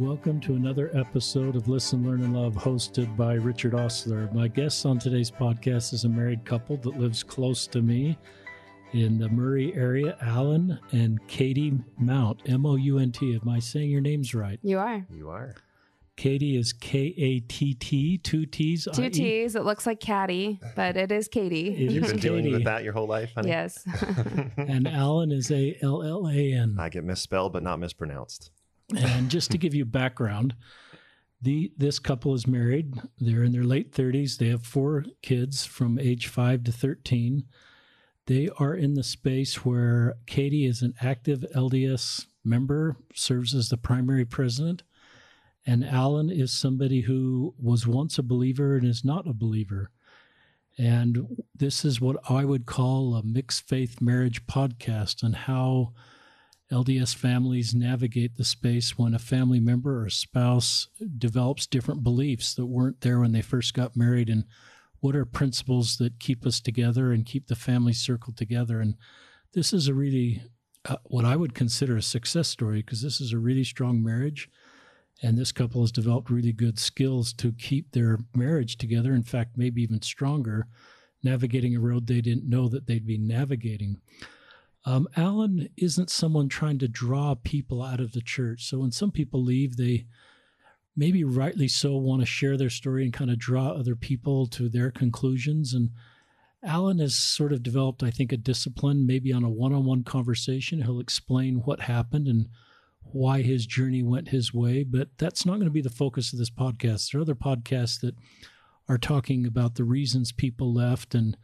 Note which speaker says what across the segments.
Speaker 1: Welcome to another episode of Listen, Learn, and Love, hosted by Richard Ostler. My guest on today's podcast is a married couple that lives close to me in the Murray area, Alan and Katie Mount, M O U N T. Am I saying your names right?
Speaker 2: You are.
Speaker 3: You are.
Speaker 1: Katie is K A T T, two T's.
Speaker 2: Two
Speaker 1: I-E.
Speaker 2: T's. It looks like Caddy, but it is Katie.
Speaker 1: It
Speaker 3: You've
Speaker 1: is
Speaker 3: been dealing with that your whole life, honey?
Speaker 2: yes.
Speaker 1: And Alan is A L L A N.
Speaker 3: I get misspelled but not mispronounced.
Speaker 1: And just to give you background, the this couple is married. They're in their late 30s. They have four kids from age 5 to 13. They are in the space where Katie is an active LDS member, serves as the primary president, and Alan is somebody who was once a believer and is not a believer. And this is what I would call a mixed faith marriage podcast and how LDS families navigate the space when a family member or spouse develops different beliefs that weren't there when they first got married and what are principles that keep us together and keep the family circle together? And this is a really uh, what I would consider a success story because this is a really strong marriage and this couple has developed really good skills to keep their marriage together in fact maybe even stronger navigating a road they didn't know that they'd be navigating um, Alan isn't someone trying to draw people out of the church. So when some people leave, they maybe rightly so want to share their story and kind of draw other people to their conclusions. And Alan has sort of developed, I think, a discipline, maybe on a one on one conversation. He'll explain what happened and why his journey went his way. But that's not going to be the focus of this podcast. There are other podcasts that are talking about the reasons people left and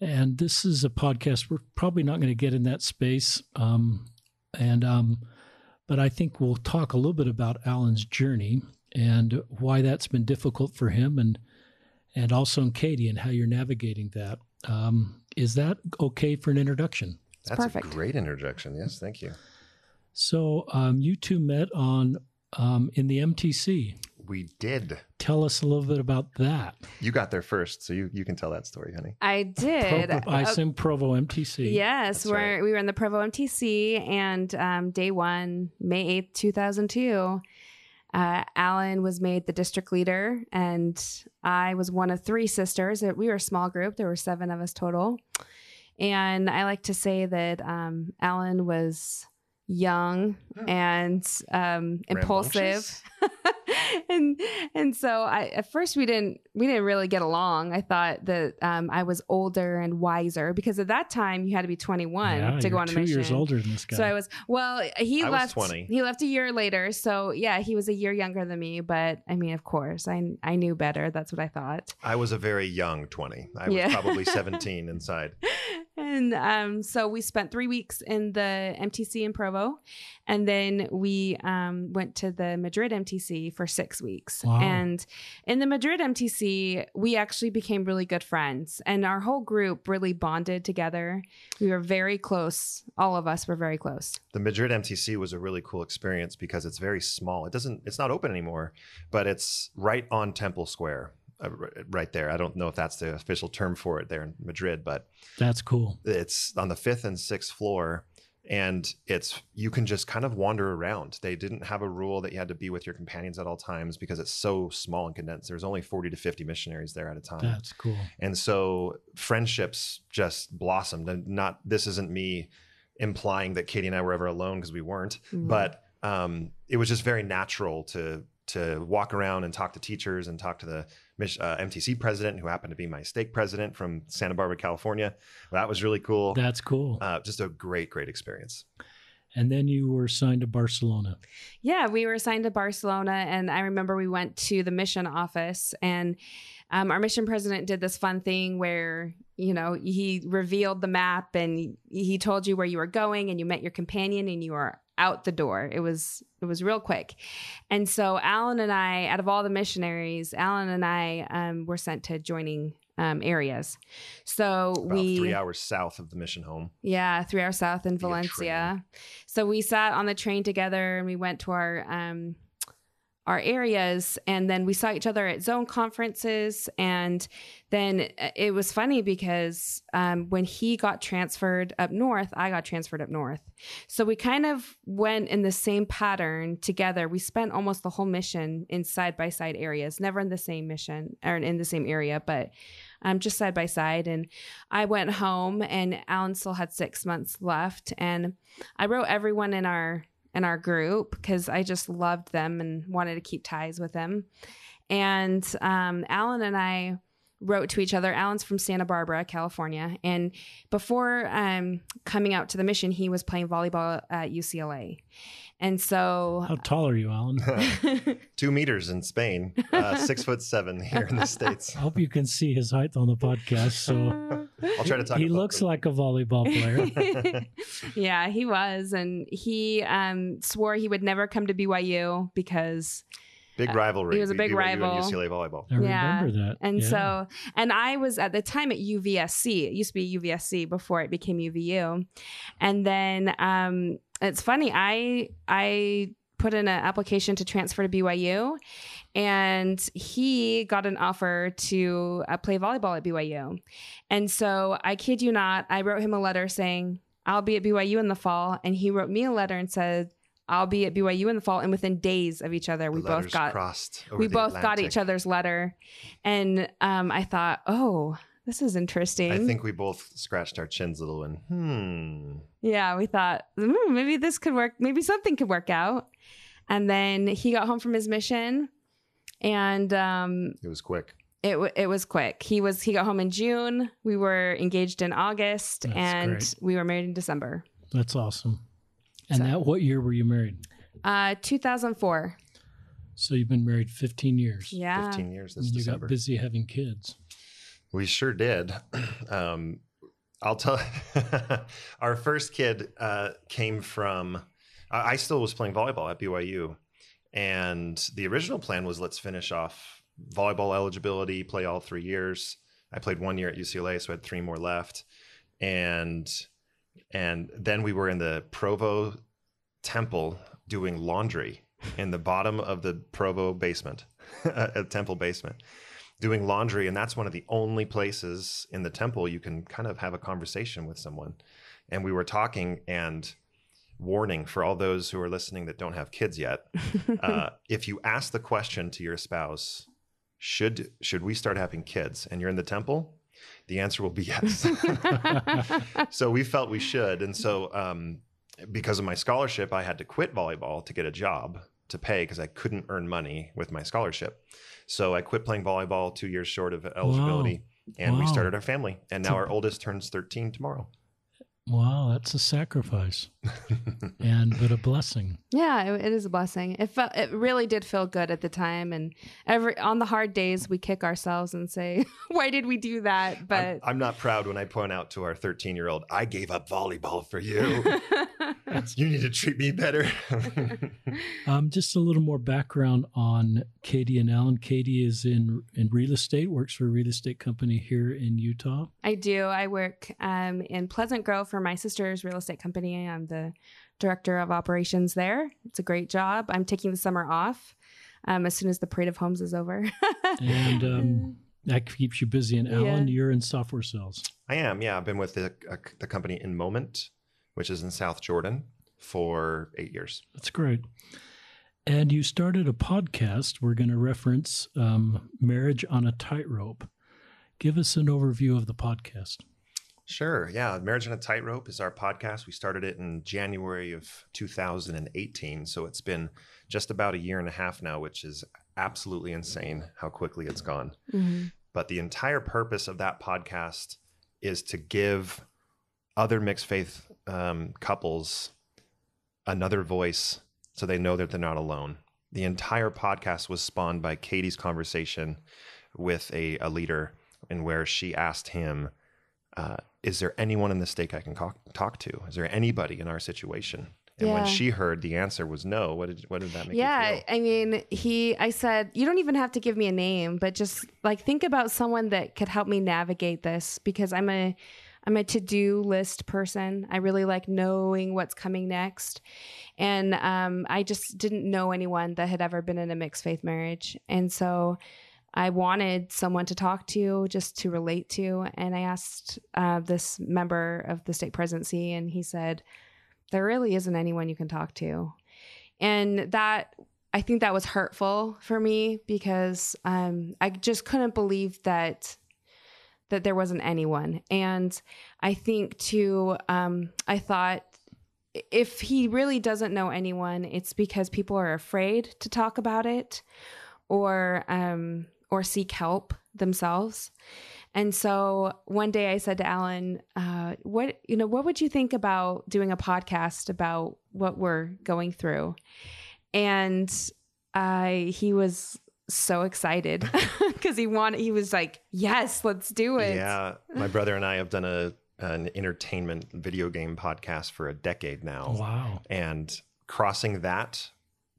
Speaker 1: and this is a podcast we're probably not going to get in that space um, and um, but i think we'll talk a little bit about alan's journey and why that's been difficult for him and and also in katie and how you're navigating that um, is that okay for an introduction
Speaker 3: That's
Speaker 2: perfect.
Speaker 3: a great interjection. Yes, thank you.
Speaker 1: so um, you two met on um, in the mtc
Speaker 3: We did.
Speaker 1: tell us a little bit about that
Speaker 3: You got there first, so you, you can tell that story, honey.
Speaker 2: I did.
Speaker 1: Provo, i
Speaker 2: Uh,
Speaker 1: assume provo mtc
Speaker 2: Yes,
Speaker 3: That's
Speaker 2: we're,
Speaker 3: right.
Speaker 2: we were in the Provo MTC, and um, day one, May 8th, 2002, uh, Alan was made the district leader, and I was one of three sisters. We were a small group, there were seven of us total. And I like to say that um, Alan was young and um, impulsive. and and so I at first we didn't we didn't really get along. I thought that um, I was older and wiser because at that time you had to be 21
Speaker 1: yeah,
Speaker 2: to go on a
Speaker 1: two
Speaker 2: mission.
Speaker 1: years older than this guy
Speaker 2: So I was well. He
Speaker 3: I was
Speaker 2: left.
Speaker 3: 20.
Speaker 2: He left a year later. So yeah, he was a year younger than me. But I mean, of course, I I knew better. That's what I thought.
Speaker 3: I was a very young 20. I was probably 17 inside.
Speaker 2: And um, so we spent three weeks in the MTC in Provo, and then we um, went to the Madrid MTC for six weeks.
Speaker 1: Wow.
Speaker 2: And in the Madrid MTC, we actually became really good friends, and our whole group really bonded together. We were very close. All of us were very close.
Speaker 3: The Madrid MTC was a really cool experience because it's very small. It doesn't it's not open anymore, but it's right on Temple Square. Uh, right there. I don't know if that's the official term for it there in Madrid, but
Speaker 1: that's cool
Speaker 3: it's on the fifth and sixth floor and it's you can just kind of wander around. They didn't have a rule that you had to be with your companions at all times because it's so small and condensed. There's only 40 to 50 missionaries there at a time.
Speaker 1: That's cool.
Speaker 3: And so friendships just blossomed. And not this isn't me implying that katie and i were ever alone because we weren't
Speaker 2: Mhm.
Speaker 3: but um, it was just very natural to to walk around and talk to teachers and talk to the mis- uh, MTC president, who happened to be my stake president from Santa Barbara, California. That was really cool.
Speaker 1: that's cool
Speaker 3: Uh, just a great, great experience.
Speaker 1: and then you were signed to barcelona
Speaker 2: Yeah, we were assigned to Barcelona, and I remember we went to the mission office, and um, our mission president did this fun thing where you know he revealed the map and he told you where you were going, and you met your companion, and you were out the door. It was it was real quick, and so Alan and I, out of all the missionaries, Alan and I um, were sent to adjoining um, areas. So
Speaker 3: About
Speaker 2: we
Speaker 3: three hours south of the mission home.
Speaker 2: yeah, three hours south in Valencia. So we sat on the train together and we went to our um our areas and then we saw each other at zone conferences and then uh, it was funny because um, when he got transferred up north i got transferred up north. So we kind of went in the same pattern together. We spent almost the whole mission in side by side areas never in the same mission or in the same area but um, just side by side and i went home and alan still had six months left and i wrote everyone in our in our group because I just loved them and wanted to keep ties with them. And um, Alan and I wrote to each other. Alan's from Santa Barbara, California. And before um, coming out to the mission, he was playing volleyball at UCLA. And so.
Speaker 1: How tall are you, Alan?
Speaker 3: Two meters in Spain, uh, six foot seven here in the States.
Speaker 1: I hope you can see his height on the podcast. So
Speaker 3: I'll try to talk.
Speaker 1: he looks
Speaker 3: them.
Speaker 1: like a volleyball player.
Speaker 2: yeah, he was. And he um, swore he would never come to BYU because
Speaker 3: Big rivalry.
Speaker 2: he was a big
Speaker 3: BYU
Speaker 2: rival.
Speaker 3: And UCLA volleyball.
Speaker 1: I
Speaker 2: Yeah.
Speaker 1: remember that.
Speaker 2: And
Speaker 1: Yeah.
Speaker 2: so, and I was at the time at UVSC. It used to be UVSC before it became UVU. And then um, it's funny. I I put in an application to transfer to BYU, and he got an offer to uh, play volleyball at BYU. And so, I kid you not, I wrote him a letter saying I'll be at BYU in the fall, and he wrote me a letter and said. I'll be at BYU in the fall, and within days of each other, we both got
Speaker 3: crossed.
Speaker 2: we
Speaker 3: the
Speaker 2: both got each other's letter and um, i thought oh this is interesting
Speaker 3: I think we both scratched our chins a little and hmm.
Speaker 2: yeah we thought "Hmm, maybe this could work maybe something could work out and then he got home from his mission and um,
Speaker 3: It was quick.
Speaker 2: it, w- it was quick he was he got home in june we were engaged in august
Speaker 1: That's
Speaker 2: and
Speaker 1: great.
Speaker 2: we were married in december
Speaker 1: That's awesome. And
Speaker 2: So-
Speaker 1: that what year were you married?
Speaker 2: uh, 2004
Speaker 1: So you've been married 15 years.
Speaker 2: yeah
Speaker 3: 15 years this
Speaker 1: And you
Speaker 3: December.
Speaker 1: got busy having kids.
Speaker 3: We sure did. Um, I'll tell. our first kid uh, came from. I I still was playing volleyball at BYU, and the original plan was let's finish off volleyball eligibility, play all three years. I played one year at UCLA, so I had three more left, and and then we were in the Provo Temple doing laundry in the bottom of the Provo basement, a temple basement doing laundry. And that's one of the only places in the temple you can kind of have a conversation with someone. And we were talking and warning for all those who are listening that don't have kids yet uh, if you ask the question to your spouse should should we start having kids? And you're in the temple the answer will be yes. So we felt we should. And so um, because of my scholarship i had to quit volleyball to get a job to pay because i couldn't earn money with my scholarship. So i quit playing volleyball two years short of eligibility and we started our family. And now our oldest turns 13 tomorrow
Speaker 1: Wow, that's a sacrifice. and but a blessing.
Speaker 2: Yeah, it, it is a blessing. It felt it really did feel good at the time, and every on the hard days we kick ourselves and say, "Why did we do that?"
Speaker 3: I'm,
Speaker 2: But
Speaker 3: I'm not proud when i point out to our 13 year old i gave up volleyball for you you need to treat me better
Speaker 1: Um, just a little more background on Katie and Alan. Katie is in in real estate, works for a real estate company here in Utah.
Speaker 2: I do. I work um, in Pleasant Grove for my sister's real estate company. I'm the director of operations there. It's a great job. I'm taking the summer off um, as soon as the parade of homes is over.
Speaker 1: And um, that keeps you busy. And Alan,
Speaker 2: Yeah.
Speaker 1: you're in software sales.
Speaker 3: I am, yeah. I've been with the, uh, the company InMoment, which is in South Jordan, for eight years.
Speaker 1: That's great. And you started a podcast. We're going to reference um, Marriage on a Tightrope. Give us an overview of the podcast.
Speaker 3: Sure, yeah. Marriage on a Tightrope is our podcast. We started it in January of 2018, so it's been just about a year and a half now, which is absolutely insane how quickly it's gone.
Speaker 2: Mhm.
Speaker 3: But the entire purpose of that podcast is to give other mixed faith um, couples another voice so they know that they're not alone. The entire podcast was spawned by Katie's conversation with a, a leader, and where she asked him, uh, Is there anyone in the stake I can talk, talk to? Is there anybody in our situation? And when she heard the answer was no, what did, what did that make you
Speaker 2: yeah i mean he i said you don't even have to give me a name but just like think about someone that could help me navigate this because i'm a I'm a to do list person. I really like knowing what's coming next. And um, I just didn't know anyone that had ever been in a mixed faith marriage. And so I wanted someone to talk to, just to relate to. And I asked uh, this member of the stake presidency, and he said, There really isn't anyone you can talk to. And that I think that was hurtful for me because um, I just couldn't believe that that there wasn't anyone. And I think too, um, I thought if he really doesn't know anyone, it's because people are afraid to talk about it or um, or seek help themselves. And so one day I said to Alan, uh, "What you know? What would you think about doing a podcast about what we're going through?" and I he was so excited because he wanted he was like yes let's do it
Speaker 3: yeah my brother and i have done a an entertainment video game podcast for a decade now
Speaker 1: wow
Speaker 3: and crossing that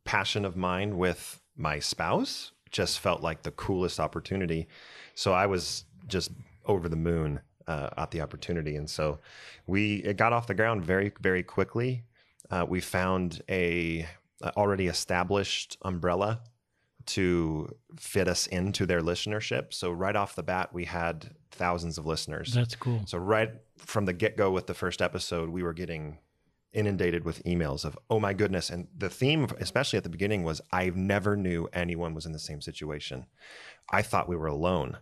Speaker 3: passion of mine with my spouse just felt like the coolest opportunity so i was just over the moon uh, at the opportunity and so we it got off the ground very very quickly uh, we found a already established umbrella to fit us into their listenership. So right off the bat, we had thousands of listeners.
Speaker 1: That's cool.
Speaker 3: So right from the get go with the first episode, we were getting inundated with emails of oh my goodness and the theme especially at the beginning was i never knew anyone was in the same situation. I thought we were alone.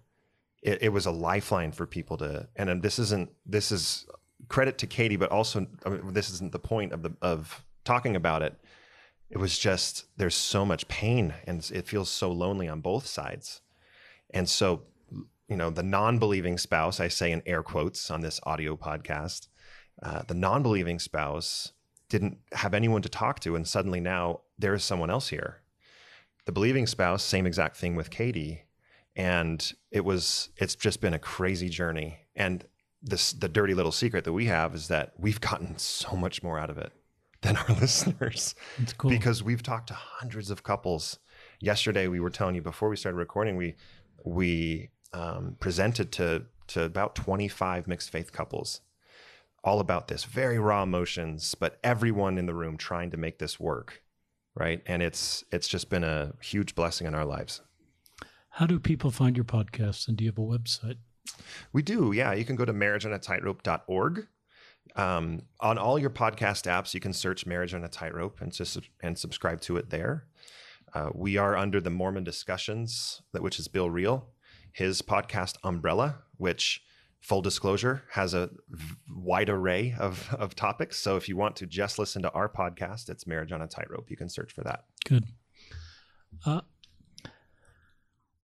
Speaker 3: It, it was a lifeline for people to and um, this isn't this is credit to katie but also I mean, this isn't the point of the of talking about it. It was just there's so much pain and it feels so lonely on both sides. And so you know the non-believing spouse i say in air quotes on this audio podcast uh, the non-believing spouse didn't have anyone to talk to and suddenly now there's someone else here the believing spouse same exact thing with katie and it was it's just been a crazy journey and this the dirty little secret that we have is that we've gotten so much more out of it than our listeners
Speaker 1: cool.
Speaker 3: because we've talked to hundreds of couples. Yesterday, we were telling you before we started recording, we we um, presented to to about 25 mixed faith couples all about this very raw emotions but everyone in the room trying to make this work right? And it's it's just been a huge blessing in our lives.
Speaker 1: How do people find your podcast? And do you have a website?
Speaker 3: We do yeah. You can go to marriageonatightrope.org um, on all your podcast apps, you can search "Marriage on a Tightrope" and just and subscribe to it there. Uh, we are under the Mormon Discussions, that which is Bill Reel, his podcast Umbrella, which full disclosure has a wide array of, of topics. So if you want to just listen to our podcast, it's Marriage on a Tightrope. You can search for that.
Speaker 1: Good. Uh,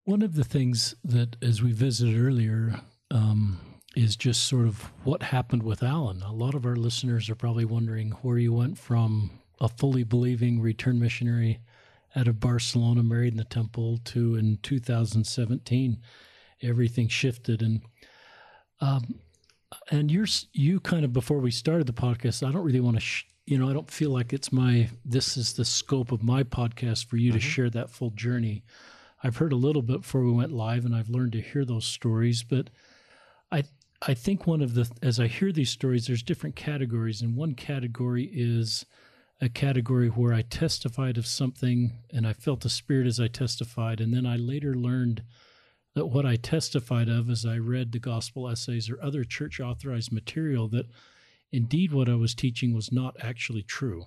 Speaker 1: one of the things that, as we visited earlier, um, is just sort of what happened with Alan. A lot of our listeners are probably wondering where you went from a fully believing return missionary out of Barcelona, married in the temple, to in 2017, everything shifted. And um, and you're you kind of before we started the podcast, I don't really want to. Sh- you know, I don't feel like it's my this is the scope of my podcast for you mm-hmm. to share that full journey. I've heard a little bit before we went live, and I've learned to hear those stories, but I I think one of the, as I hear these stories, there's different categories. And one category is a category where I testified of something and I felt the Spirit as I testified. And then I later learned that what I testified of as I read the gospel essays or other church authorized material, that indeed what I was teaching was not actually true.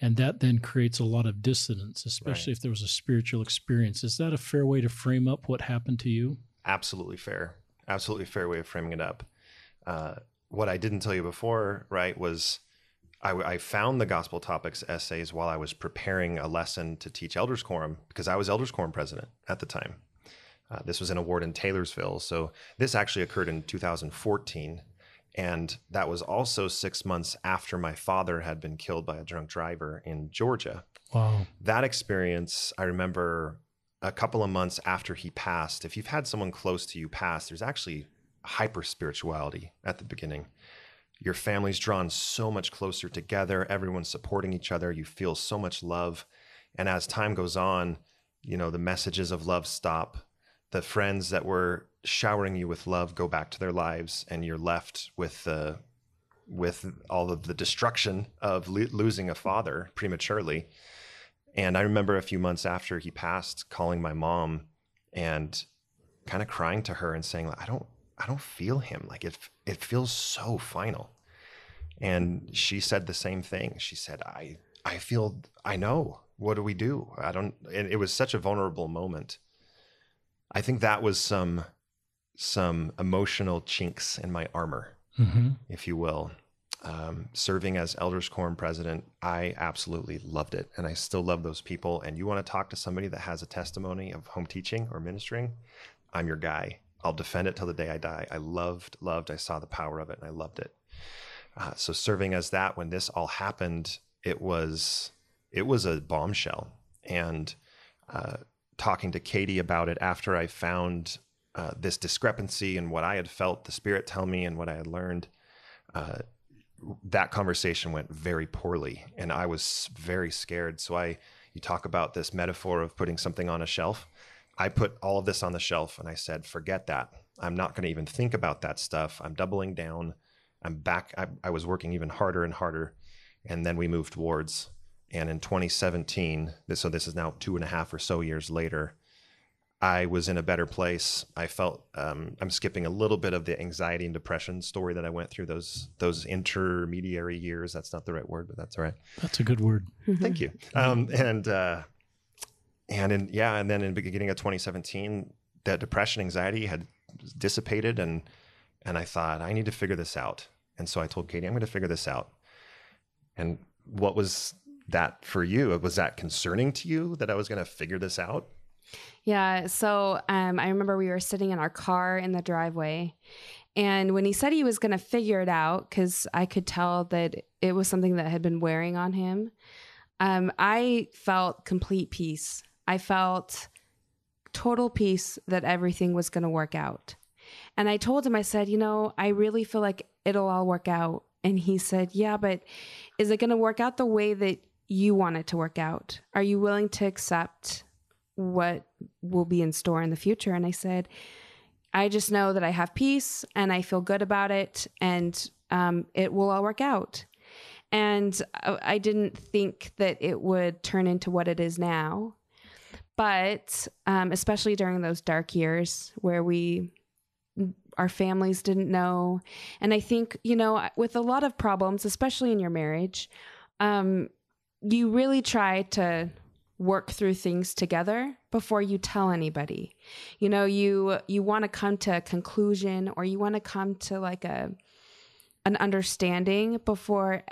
Speaker 1: And that then creates a lot of dissonance, especially right. if there was a spiritual experience. Is that a fair way to frame up what happened to you?
Speaker 3: Absolutely fair absolutely fair way of framing it up. Uh, what I didn't tell you before, right, was I, I, found the gospel topics essays while I was preparing a lesson to teach elders quorum because I was elders quorum president at the time. Uh, this was in a ward in Taylorsville, so this actually occurred in 2014, and that was also six months after my father had been killed by a drunk driver in Georgia.
Speaker 1: Wow!
Speaker 3: That experience, I remember a couple of months after he passed, if you've had someone close to you pass, there's actually hyper spirituality at the beginning. Your family's drawn so much closer together, everyone's supporting each other, you feel so much love. And as time goes on, you know, the messages of love stop. The friends that were showering you with love go back to their lives and you're left with the with all of the destruction of lo- losing a father prematurely. And i remember a few months after he passed calling my mom and kind of crying to her and saying i don't i don't feel him. Like it it feels so final. And she said the same thing. She said i i feel i know. What do we do? I don't and it was such a vulnerable moment i think that was some some emotional chinks in my armor, mm-hmm. if you will. Um, serving as Elders Quorum president, I absolutely loved it. And I still love those people. And you want to talk to somebody that has a testimony of home teaching or ministering, I'm your guy. I'll defend it till the day I die. I loved, loved, I saw the power of it and I loved it. Uh, so serving as that when this all happened, it was it was a bombshell. And uh, talking to Katie about it after I found uh, this discrepancy and what I had felt the Spirit tell me and what I had learned, uh, that conversation went very poorly, and I was very scared. So I, you talk about this metaphor of putting something on a shelf. I put all of this on the shelf, and I said, "Forget that. I'm not going to even think about that stuff. I'm doubling down. I'm back. I, I was working even harder and harder, and then we moved towards. And in 2017, this, so this is now two and a half or so years later, I was in a better place. I felt um, I'm skipping a little bit of the anxiety and depression story that I went through those those intermediary years. That's not the right word, but that's all right.
Speaker 1: That's a good word.
Speaker 3: Thank you. Um, and uh, and in yeah, and then in the beginning of 2017, that depression, anxiety had dissipated, and and I thought I need to figure this out. And so I told Katie, I'm going to figure this out. And what was that for you? Was that concerning to you that I was going to figure this out?
Speaker 2: Yeah. So um, I remember we were sitting in our car in the driveway. And when he said he was going to figure it out, because I could tell that it was something that had been wearing on him, um, I felt complete peace. I felt total peace that everything was going to work out. And I told him, I said, you know, I really feel like it'll all work out. And he said, yeah, but is it going to work out the way that you want it to work out? Are you willing to accept what will be in store in the future. And I said, I just know that I have peace and I feel good about it and um, it will all work out. And I didn't think that it would turn into what it is now. But um, especially during those dark years where we, our families didn't know. And I think, you know, with a lot of problems, especially in your marriage, um, you really try to work through things together before you tell anybody. You know, you you want to come to a conclusion or you want to come to like a an understanding before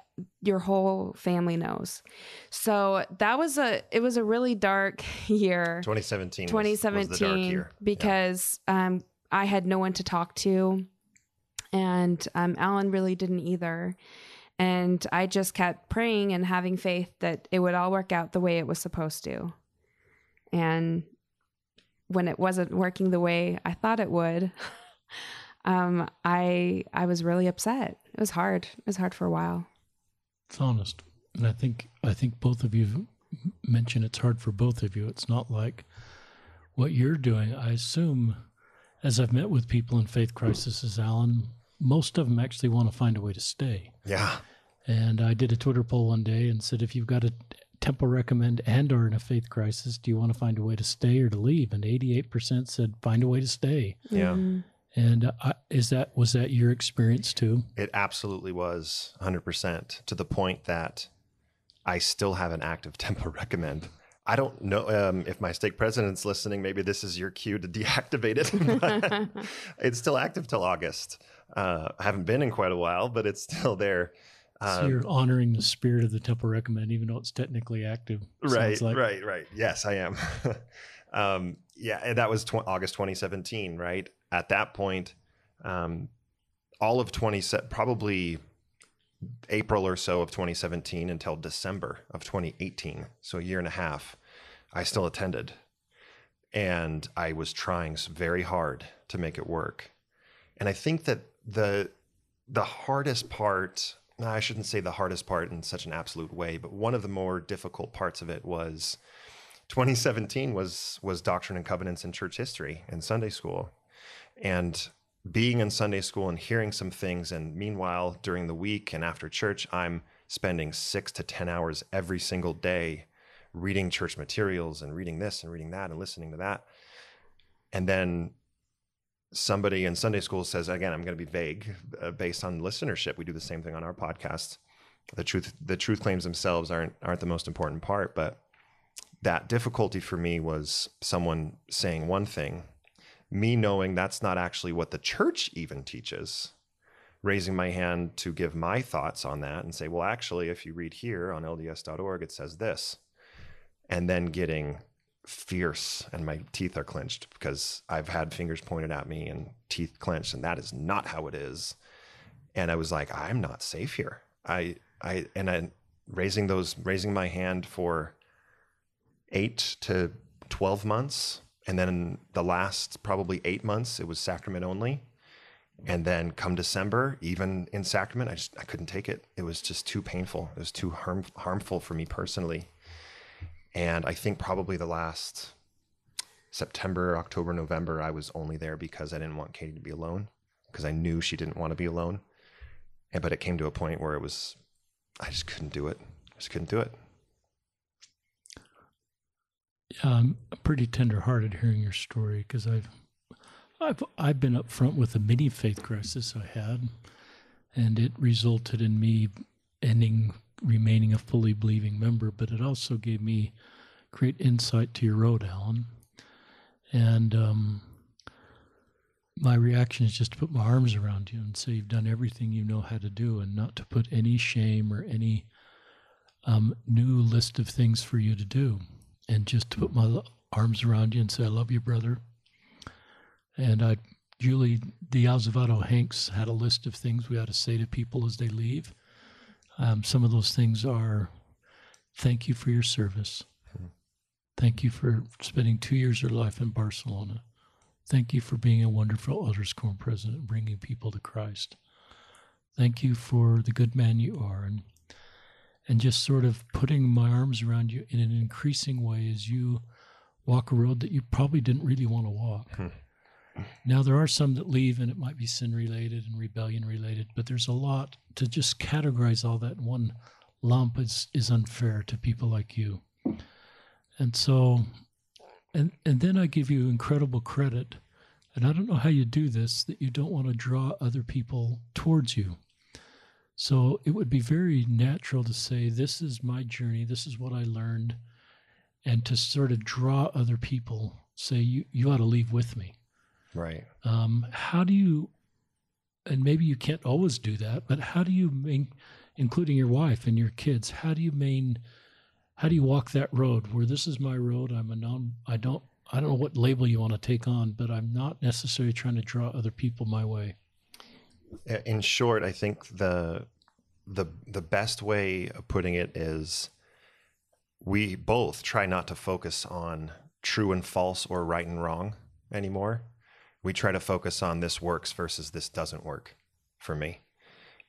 Speaker 2: your whole family knows. So that was a it was a really dark year.
Speaker 3: 2017
Speaker 2: 2017 was, was because yeah. um I had no one to talk to and um Alan really didn't either. And I just kept praying and having faith that it would all work out the way it was supposed to. And when it wasn't working the way I thought it would, um, I I was really upset. It was hard. It was hard for a while.
Speaker 1: It's honest, and I think I think both of you mentioned it's hard for both of you. It's not like what you're doing. I assume, as I've met with people in faith crises, Alan, most of them actually want to find a way to stay.
Speaker 3: Yeah.
Speaker 1: And I did a Twitter poll one day and said, if you've got a temple recommend and or in a faith crisis, do you want to find a way to stay or to leave? And 88% said find a way to stay.
Speaker 3: Yeah. Mm-hmm.
Speaker 1: And uh, is that was that your experience too?
Speaker 3: It absolutely was 100% to the point that I still have an active temple recommend. I don't know um, if my stake president's listening. Maybe this is your cue to deactivate it. it's still active till August. Uh, I haven't been in quite a while, but it's still there.
Speaker 1: Um, so you're honoring the spirit of the temple recommend, even though it's technically active.
Speaker 3: Right, like. right, right. Yes, I am. um, yeah, that was tw- August 2017, right? At that point, um, all of 20, probably April or so of 2017 until December of 2018, so a year and a half, I still attended. And I was trying very hard to make it work. And I think that the the hardest part I shouldn't say the hardest part in such an absolute way, but one of the more difficult parts of it was 2017 was was Doctrine and Covenants in church history in Sunday school. And being in Sunday school and hearing some things, and meanwhile, during the week and after church, I'm spending six to 10 hours every single day reading church materials and reading this and reading that and listening to that. And then somebody in Sunday school says, again, I'm going to be vague uh, based on listenership. We do the same thing on our podcast. The truth, the truth claims themselves aren't aren't the most important part, but that difficulty for me was someone saying one thing, me knowing that's not actually what the church even teaches. Raising my hand to give my thoughts on that and say, well, actually, if you read here on LDS.org, it says this. And then getting fierce and my teeth are clenched because I've had fingers pointed at me and teeth clenched and that is not how it is. And I was like, I'm not safe here. I I and I raising those raising my hand for 8 to 12 months and then the last probably 8 months it was sacrament only. And then come December, even in sacrament, I just I couldn't take it. It was just too painful. It was too harm, harmful for me personally and I think probably the last September, October, November, I was only there because I didn't want Katie to be alone because I knew she didn't want to be alone. And, but it came to a point where it was, I just couldn't do it. I just couldn't do it.
Speaker 1: I'm pretty tenderhearted hearing your story because I've, I've, I've been up front with a mini faith crisis I had, and it resulted in me ending remaining a fully believing member, but it also gave me great insight to your road, Alan. And um, my reaction is just to put my arms around you and say you've done everything you know how to do, and not to put any shame or any um, new list of things for you to do, and just to put my arms around you and say, I love you, brother. And I, Julie de Azevedo Hanks had a list of things we ought to say to people as they leave. Um, some of those things are thank you for your service. Thank you for spending two years of your life in Barcelona. Thank you for being a wonderful Elders Quorum president and bringing people to Christ. Thank you for the good man you are. And, and just sort of putting my arms around you in an increasing way as you walk a road that you probably didn't really want to walk. Hmm. Now, there are some that leave and it might be sin related and rebellion related, but there's a lot to just categorize all that in one lump is, is unfair to people like you. And so, and, and then I give you incredible credit. And I don't know how you do this, that you don't want to draw other people towards you. So it would be very natural to say, This is my journey, this is what I learned, and to sort of draw other people, say, You, you ought to leave with me.
Speaker 3: Right.
Speaker 1: Um, how do you, and maybe you can't always do that, but how do you, main, including your wife and your kids, how do you main, how do you walk that road where this is my road? I'm a non, I don't, I don't know what label you want to take on, but I'm not necessarily trying to draw other people my way.
Speaker 3: Uh, in short, I think the the the best way of putting it is we both try not to focus on true and false or right and wrong anymore we try to focus on this works versus this doesn't work for me.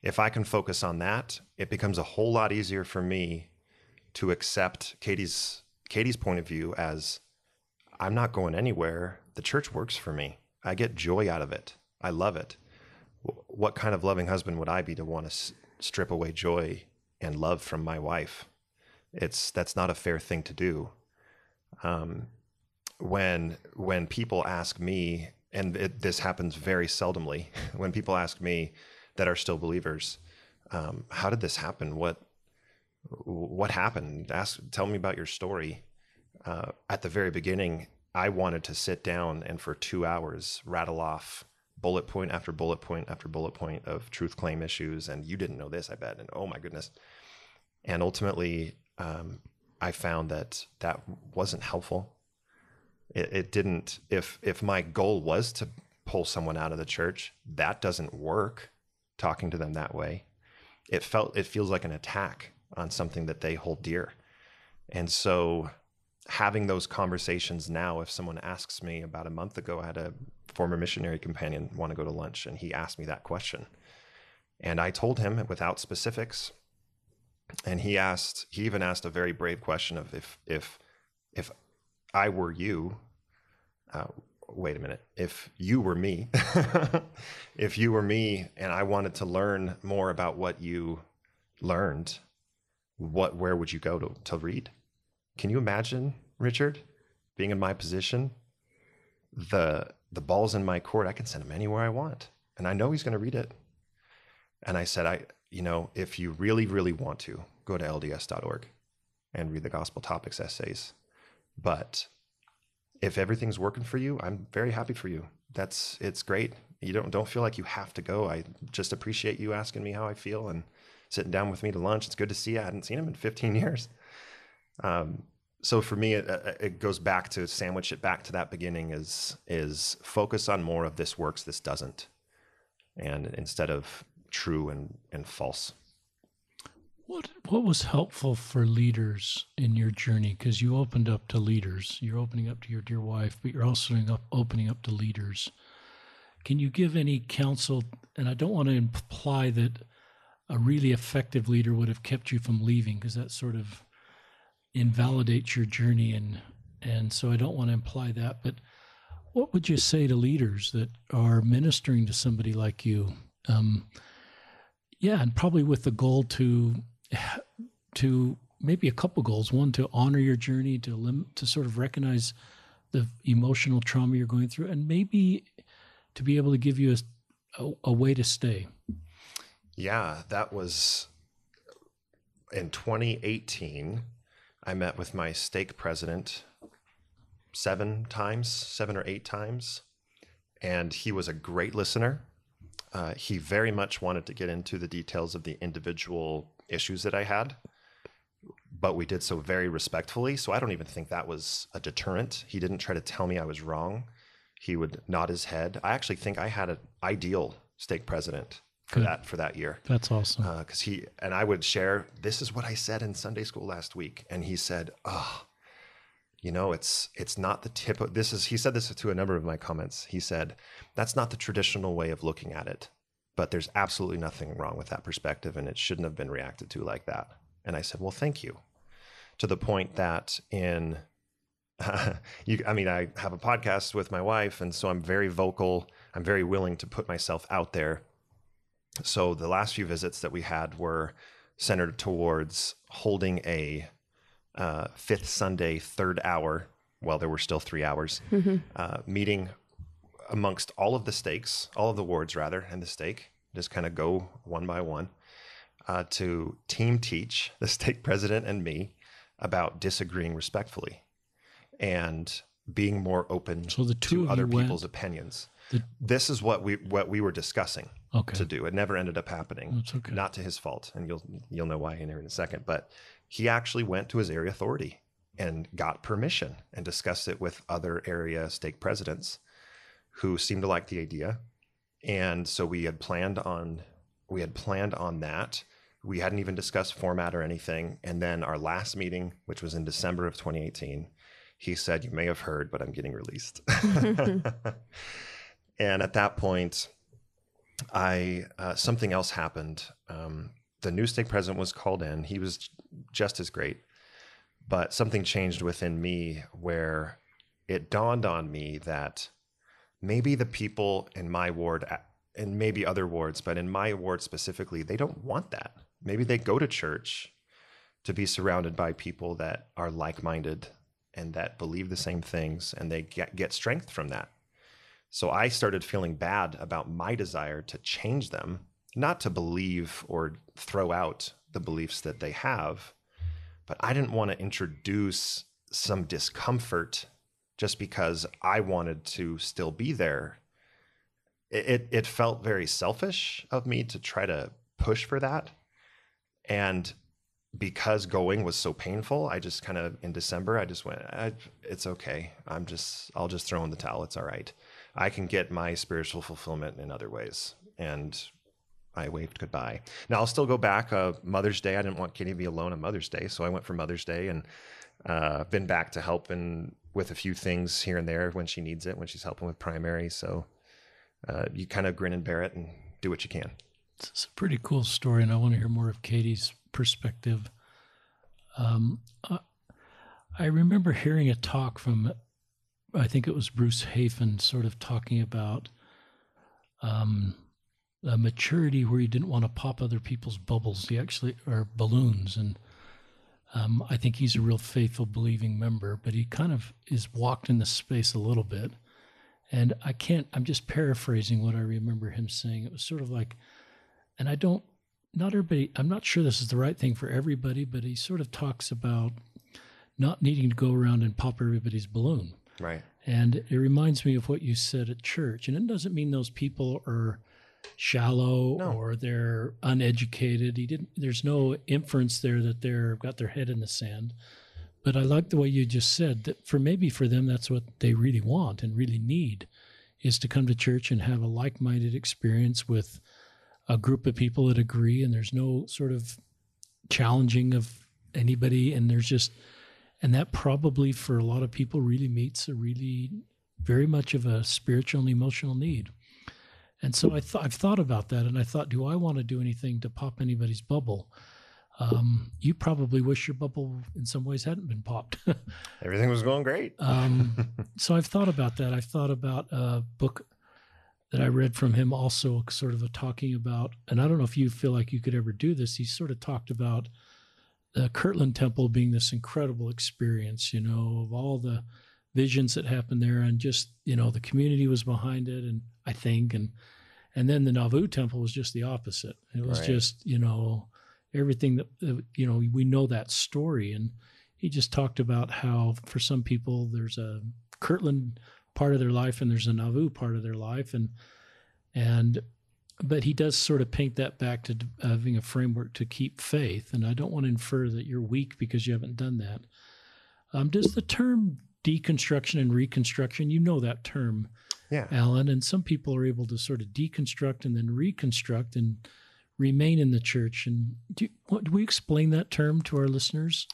Speaker 3: If I can focus on that, it becomes a whole lot easier for me to accept Katie's Katie's point of view as I'm not going anywhere. The church works for me. I get joy out of it. I love it. What kind of loving husband would I be to want to s- strip away joy and love from my wife? It's that's not a fair thing to do. Um, when when people ask me and it, this happens very seldomly when people ask me that are still believers, um, how did this happen? What what happened? Ask, tell me about your story. Uh, at the very beginning, I wanted to sit down and for two hours rattle off bullet point after bullet point after bullet point of truth claim issues, and you didn't know this, I bet, and oh my goodness. And ultimately, um, I found that that wasn't helpful it, it didn't. If if my goal was to pull someone out of the church, that doesn't work. Talking to them that way, it felt it feels like an attack on something that they hold dear, and so having those conversations now if someone asks me about a month ago i had a former missionary companion want to go to lunch and he asked me that question and i told him without specifics and he asked he even asked a very brave question of if if if I were you, uh, wait a minute. If you were me, if you were me and I wanted to learn more about what you learned, what where would you go to, to read? Can you imagine, Richard, being in my position? The the ball's in my court. I can send him anywhere I want. And I know he's going to read it. And I said, I, you know, if you really, really want to, go to LDS.org and read the gospel topics essays. But if everything's working for you, I'm very happy for you. That's it's great. You don't don't feel like you have to go. I just appreciate you asking me how I feel and sitting down with me to lunch. It's good to see you. I hadn't seen him in 15 years. Um, so for me, it, uh, it goes back to sandwich it back to that beginning is is focus on more of this works, this doesn't, and instead of true and and false.
Speaker 1: What what was helpful for leaders in your journey? Because you opened up to leaders. You're opening up to your dear wife, but you're also opening up to leaders. Can you give any counsel? And I don't want to imply that a really effective leader would have kept you from leaving, because that sort of invalidates your journey, and and so I don't want to imply that. But what would you say to leaders that are ministering to somebody like you? Um, yeah, and probably with the goal to to maybe a couple goals. One, to honor your journey, to lim- to sort of recognize the emotional trauma you're going through, and maybe to be able to give you a, a, a way to stay.
Speaker 3: Yeah, that was in 2018. I met with my stake president seven times, seven or eight times, and he was a great listener. Uh, he very much wanted to get into the details of the individual issues that I had, but we did so very respectfully. So I don't even think that was a deterrent. He didn't try to tell me I was wrong. He would nod his head. I actually think I had an ideal stake president for
Speaker 1: Good.
Speaker 3: that for that year
Speaker 1: That's awesome.
Speaker 3: Uh, because he and I would share. This is what I said in Sunday school last week, and he said, "Oh, you know, it's it's not the tip. Of, this is." He said this to a number of my comments. He said, "That's not the traditional way of looking at it, but there's absolutely nothing wrong with that perspective, and it shouldn't have been reacted to like that." And I said, "Well, thank you." To the point that in you, I mean, I have a podcast with my wife, and so I'm very vocal. I'm very willing to put myself out there so the last few visits that we had were centered towards holding a uh, fifth Sunday, third hour, well, there were still three hours, uh, meeting amongst all of the stakes, all of the wards rather, and the stake, just kind of go one by one uh, to team teach the stake president and me about disagreeing respectfully and being more open
Speaker 1: So the two
Speaker 3: to other
Speaker 1: you went-
Speaker 3: people's opinions.
Speaker 1: The-
Speaker 3: this is what we what we were discussing
Speaker 1: Okay.
Speaker 3: to do. It never ended up happening.
Speaker 1: That's okay.
Speaker 3: Not to his fault, and you'll you'll know why in here in a second. But he actually went to his area authority and got permission and discussed it with other area stake presidents who seemed to like the idea. And so we had planned on we had planned on that. We hadn't even discussed format or anything. And then our last meeting, which was in December of 2018, he said, "You may have heard, but I'm getting released." and at that point, I uh, something else happened. Um, the new stake president was called in. He was just as great, but something changed within me where it dawned on me that maybe the people in my ward and maybe other wards, but in my ward specifically, they don't want that. Maybe they go to church to be surrounded by people that are like-minded and that believe the same things, and they get, get strength from that. So I started feeling bad about my desire to change them, not to believe or throw out the beliefs that they have, but I didn't want to introduce some discomfort just because I wanted to still be there. It, it, felt very selfish of me to try to push for that. And because going was so painful, I just kind of in December, I just went, I, it's okay. I'm just, I'll just throw in the towel. It's all right. I can get my spiritual fulfillment in other ways. And I waved goodbye. Now I'll still go back. Uh, Mother's Day, I didn't want Kitty to be alone on Mother's Day, so I went for Mother's Day and uh, been back to helping with a few things here and there when she needs it, when she's helping with primary. So uh, you kind of grin and bear it and do what you can.
Speaker 1: It's a pretty cool story, and I want to hear more of Katie's perspective. Um, uh, I remember hearing a talk from I think it was Bruce Hafen sort of talking about um, a maturity where he didn't want to pop other people's bubbles. He actually or balloons, and um, I think he's a real faithful, believing member. But he kind of is walked in this space a little bit, and I can't. I'm just paraphrasing what I remember him saying. It was sort of like, and I don't. Not everybody. I'm not sure this is the right thing for everybody, but he sort of talks about not needing to go around and pop everybody's balloon.
Speaker 3: Right.
Speaker 1: And it reminds me of what you said at church. And it doesn't mean those people are shallow
Speaker 3: No.
Speaker 1: or they're uneducated. He didn't there's no inference there that they're got their head in the sand. But I like the way you just said that for maybe for them that's what they really want and really need is to come to church and have a like-minded experience with a group of people that agree and there's no sort of challenging of anybody and there's just and that probably for a lot of people really meets a really very much of a spiritual and emotional need and so I thought I've thought about that, and I thought, do I want to do anything to pop anybody's bubble? Um, you probably wish your bubble in some ways hadn't been popped.
Speaker 3: Everything was going great.
Speaker 1: um, so I've thought about that. I've thought about a book that I read from him, also sort of a talking about, and I don't know if you feel like you could ever do this. He sort of talked about the Kirtland Temple being this incredible experience, you know, of all the visions that happened there, and just you know the community was behind it, and I think, and and then the Nauvoo Temple was just the opposite. It was
Speaker 3: Right.
Speaker 1: just you know everything that you know we know that story, and he just talked about how for some people there's a Kirtland part of their life and there's a Nauvoo part of their life, and and but he does sort of paint that back to having a framework to keep faith. And I don't want to infer that you're weak because you haven't done that. Um, does the term deconstruction and reconstruction, you know that term,
Speaker 3: Yeah.
Speaker 1: Alan, and some people are able to sort of deconstruct and then reconstruct and remain in the church. And do, you, what, do we explain that term to our listeners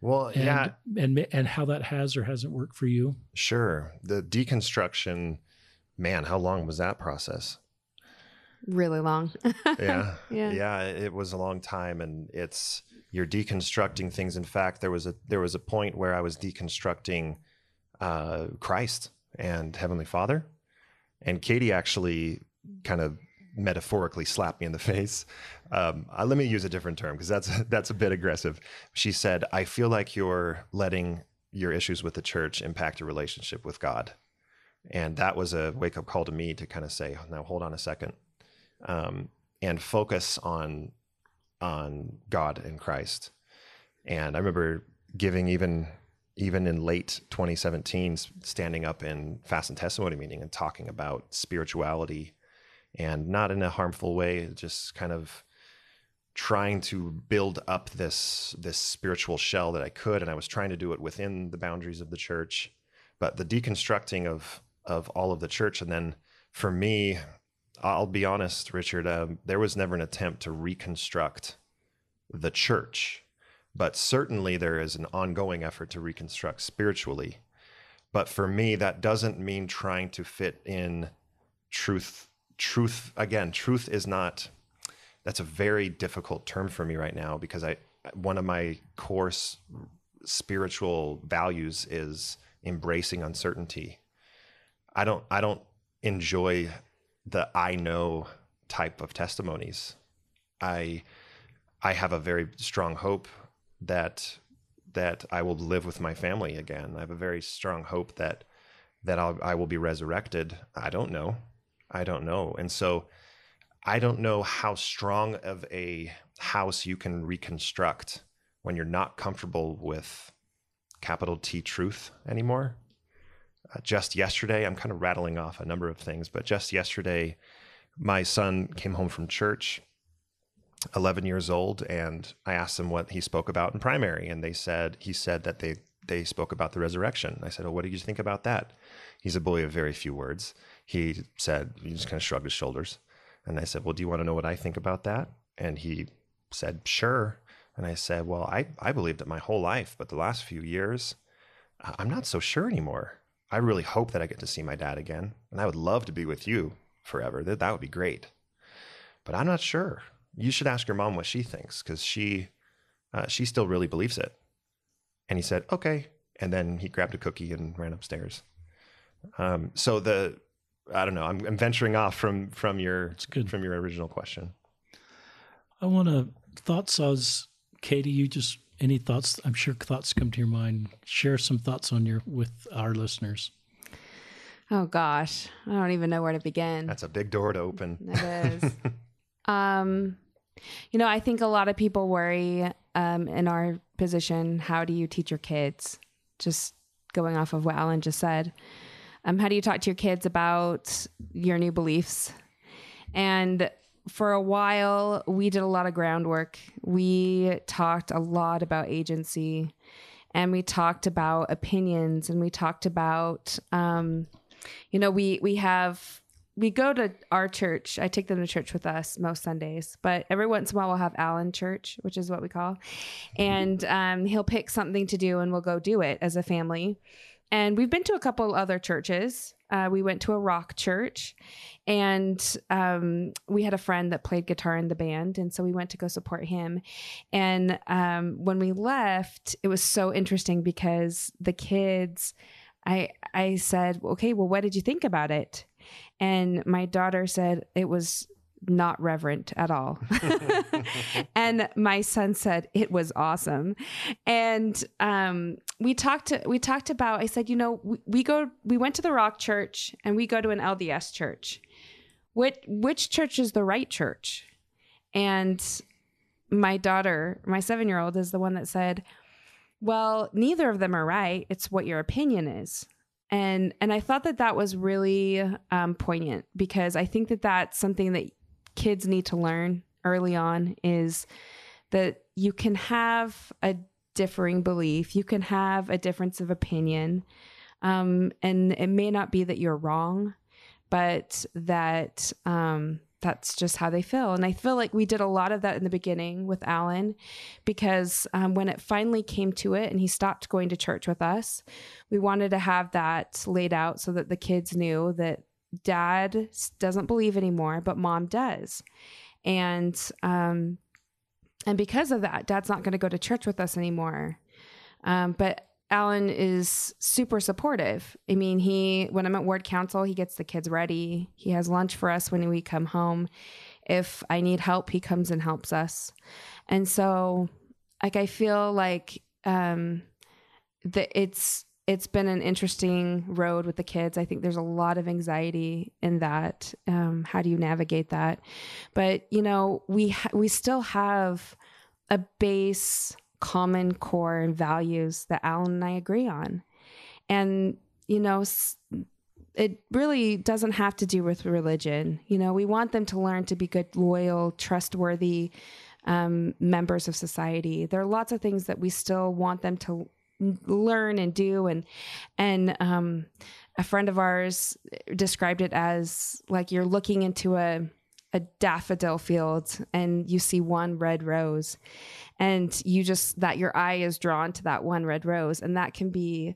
Speaker 3: Well,
Speaker 1: and,
Speaker 3: yeah,
Speaker 1: and and how that has or hasn't worked for you?
Speaker 3: sure. The deconstruction, man, how long was that process?
Speaker 2: Really long.
Speaker 3: yeah.
Speaker 2: Yeah.
Speaker 3: yeah it was a long time and it's you're deconstructing things. In fact there was a there was a point where i was deconstructing uh christ and heavenly father and katie actually kind of metaphorically slapped me in the face. Um, uh, let me use a different term because that's that's a bit aggressive. She said i feel like you're letting your issues with the church impact your relationship with god. And that was a wake up call to me to kind of say now hold on a second um, and focus on on God and Christ. And I remember giving even even in late 2017, standing up in fast and testimony meeting and talking about spirituality, and not in a harmful way, just kind of trying to build up this this spiritual shell that I could, and I was trying to do it within the boundaries of the church, but the deconstructing of of all of the church, and then for me, I'll be honest, Richard. Um, there was never an attempt to reconstruct the church, but certainly there is an ongoing effort to reconstruct spiritually. But for me, that doesn't mean trying to fit in truth. Truth again, truth is not. That's a very difficult term for me right now because I one of my core spiritual values is embracing uncertainty. I don't I don't enjoy the I know type of testimonies. I I have a very strong hope that that I will live with my family again. I have a very strong hope that that I'll, I will be resurrected. I don't know. I don't know. And so I don't know how strong of a house you can reconstruct when you're not comfortable with capital T truth anymore uh, just yesterday, I'm kind of rattling off a number of things, but just yesterday, my son came home from church, 11 years old, and I asked him what he spoke about in primary, and they said he said that they they spoke about the resurrection. I said, "Oh, what did you think about that?" He's a boy of very few words. He said he just kind of shrugged his shoulders, and I said, "Well, do you want to know what I think about that?" And he said, "Sure." And I said, "Well, I I believed it my whole life, but the last few years, I'm not so sure anymore." I really hope that I get to see my dad again, and I would love to be with you forever. That that would be great. But I'm not sure. You should ask your mom what she thinks because she uh, she still really believes it. And he said, "Okay." And then he grabbed a cookie and ran upstairs. Um, so the I don't know. I'm, I'm venturing off from from your from your original question.
Speaker 1: I want to thoughts as Katie. You just any thoughts? I'm sure thoughts come to your mind. Share some thoughts on your with our listeners.
Speaker 2: Oh gosh, I don't even know where to begin.
Speaker 3: That's a big door to open.
Speaker 2: It is. um, you know, I think a lot of people worry um, in our position. How do you teach your kids? Just going off of what Alan just said. Um, how do you talk to your kids about your new beliefs? And for a while, we did a lot of groundwork. We talked a lot about agency, and we talked about opinions, and we talked about, um, you know, we we have we go to our church. I take them to church with us most Sundays, but every once in a while we'll have Alan church, which is what we call, and um, he'll pick something to do, and we'll go do it as a family. And we've been to a couple other churches. Uh, we went to a rock church, and um, we had a friend that played guitar in the band, and so we went to go support him. And um, when we left, it was so interesting because the kids, I I said, okay, well, what did you think about it? And my daughter said it was not reverent at all. and my son said it was awesome. And um, we talked to, we talked about I said, you know, we, we go we went to the Rock Church and we go to an LDS church. Which which church is the right church? And my daughter, my 7-year-old is the one that said, "Well, neither of them are right. It's what your opinion is." and and I thought that that was really um, poignant because I think that that's something that kids need to learn early on is that you can have a differing belief, you can have a difference of opinion, um, and it may not be that you're wrong, but that um, that's just how they feel. And I feel like we did a lot of that in the beginning with Alan because um, when it finally came to it and he stopped going to church with us, we wanted to have that laid out so that the kids knew that dad doesn't believe anymore, but mom does. And, um, and because of that, dad's not going to go to church with us anymore. Um, but Alan is super supportive. I mean, he when I'm at ward council, he gets the kids ready. He has lunch for us when we come home. If I need help, he comes and helps us. And so like I feel like um that it's it's been an interesting road with the kids. I think there's a lot of anxiety in that. Um, how do you navigate that? But you know, we ha- we still have a base common core values that Alan and I agree on. And, you know, it really doesn't have to do with religion. You know, we want them to learn to be good, loyal, trustworthy um, members of society. There are lots of things that we still want them to learn and do. And, and, um, a friend of ours described it as like you're looking into a, a daffodil field and you see one red rose and you just that your eye is drawn to that one red rose and that can be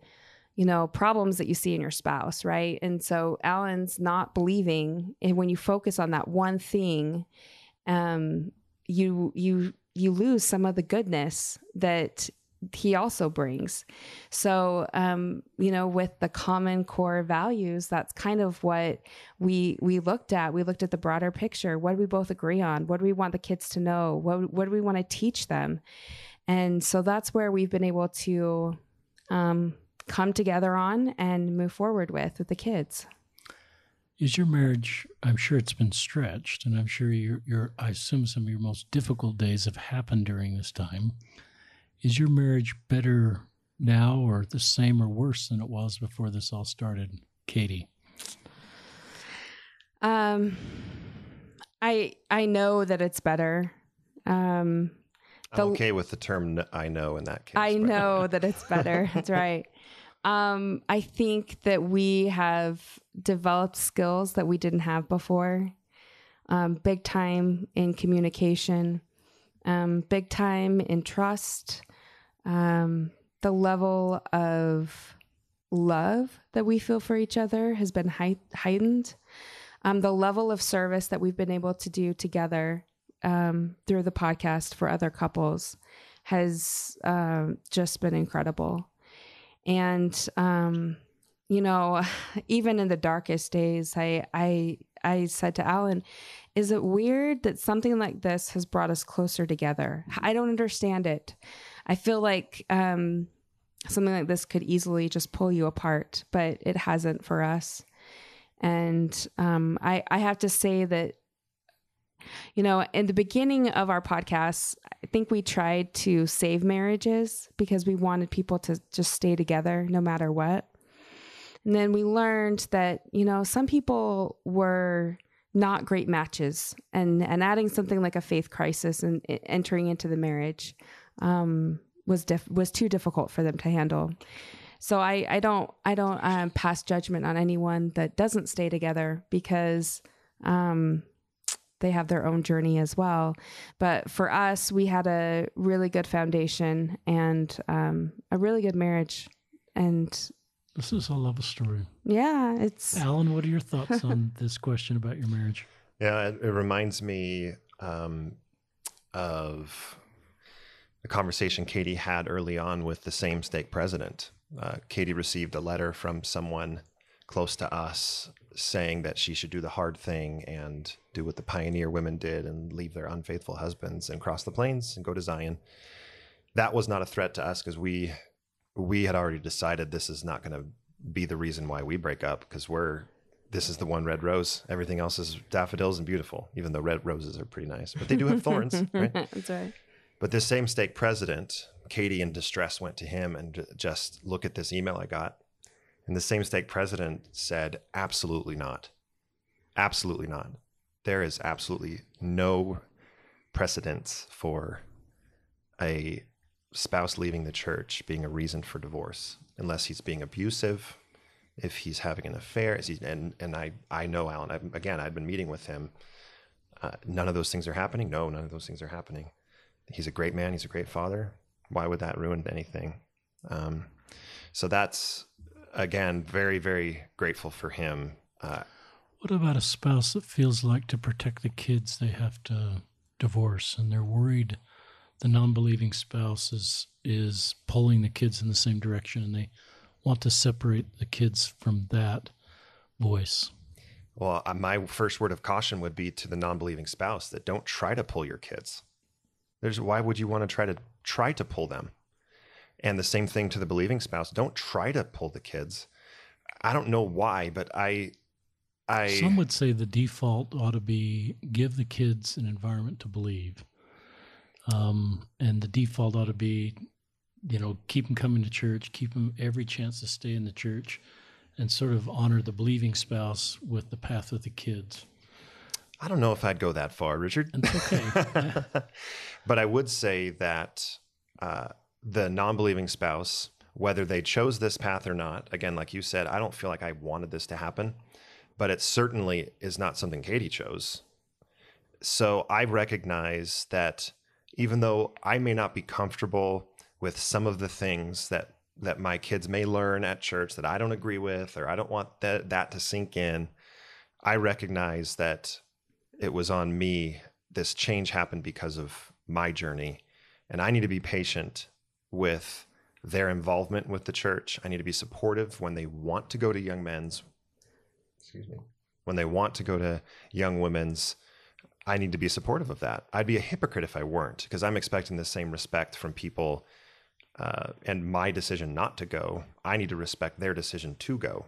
Speaker 2: you know problems that you see in your spouse right and so alan's not believing and when you focus on that one thing um you you you lose some of the goodness that he also brings. So, um, you know, with the common core values, that's kind of what we we looked at. We looked at the broader picture. What do we both agree on? What do we want the kids to know? What what do we want to teach them? And so that's where we've been able to um, come together on and move forward with with the kids.
Speaker 1: Is your marriage? I'm sure it's been stretched, and I'm sure your your I assume some of your most difficult days have happened during this time. Is your marriage better now or the same or worse than it was before this all started, Katie?
Speaker 2: Um I I know that it's better. Um
Speaker 3: the, I'm okay with the term I know in that case.
Speaker 2: I know that it's better. That's right. Um, I think that we have developed skills that we didn't have before. Um, big time in communication, um, big time in trust, um, the level of love that we feel for each other has been heightened. Um, the level of service that we've been able to do together um, through the podcast for other couples has uh, just been incredible. And, um, you know, even in the darkest days, I I I said to Alan, is it weird that something like this has brought us closer together? I don't understand it. I feel like um, something like this could easily just pull you apart, but it hasn't for us. And um, I, I have to say that, you know, in the beginning of our podcast, I think we tried to save marriages because we wanted people to just stay together no matter what. And then we learned that, you know, some people were not great matches and, and adding something like a faith crisis and entering into the marriage um, was diff- was too difficult for them to handle. So I, I don't I don't um, pass judgment on anyone that doesn't stay together because um, they have their own journey as well. But for us, we had a really good foundation and um, a really good marriage. And
Speaker 1: this is a love story.
Speaker 2: Yeah, it's
Speaker 1: Alan. What are your thoughts on this question about your marriage?
Speaker 3: Yeah, it, it reminds me um, of a conversation Katie had early on with the same stake president. Uh, Katie received a letter from someone close to us saying that she should do the hard thing and do what the pioneer women did and leave their unfaithful husbands and cross the plains and go to Zion. That was not a threat to us because we we had already decided this is not going to be the reason why we break up because we're this is the one red rose. Everything else is daffodils and beautiful, even though red roses are pretty nice, but they do have thorns, right?
Speaker 2: That's right.
Speaker 3: But this same stake president, Katie in distress, went to him and just look at this email I got. And the same stake president said, absolutely not. Absolutely not. There is absolutely no precedence for a spouse leaving the church being a reason for divorce unless he's being abusive if he's having an affair he, and and I I know Alan I've, again I'd been meeting with him uh, none of those things are happening no none of those things are happening he's a great man he's a great father. Why would that ruin anything? Um, so that's again very very grateful for him. Uh,
Speaker 1: what about a spouse that feels like to protect the kids they have to divorce and they're worried the non-believing spouse is is pulling the kids in the same direction and they want to separate the kids from that voice?
Speaker 3: Well uh, my first word of caution would be to the non-believing spouse that don't try to pull your kids there's why would you want to try to try to pull them? And the same thing to the believing spouse don't try to pull the kids. I don't know why but i i
Speaker 1: some would say the default ought to be give the kids an environment to believe. Um, and the default ought to be, you know, keep them coming to church, keep them every chance to stay in the church, and sort of honor the believing spouse with the path of the kids.
Speaker 3: I don't know if I'd go that far, Richard.
Speaker 1: It's okay.
Speaker 3: but I would say that uh, the non believing spouse, whether they chose this path or not, again, like you said, I don't feel like I wanted this to happen, but it certainly is not something Katie chose. So I recognize that even though I may not be comfortable with some of the things that that my kids may learn at church that I don't agree with or I don't want that that to sink in, I recognize that it was on me this change happened because of my journey and I need to be patient with their involvement with the church. I need to be supportive when they want to go to young men's excuse me. When they want to go to young women's I need to be supportive of that. I'd be a hypocrite if I weren't, because I'm expecting the same respect from people. Uh, and my decision not to go, I need to respect their decision to go.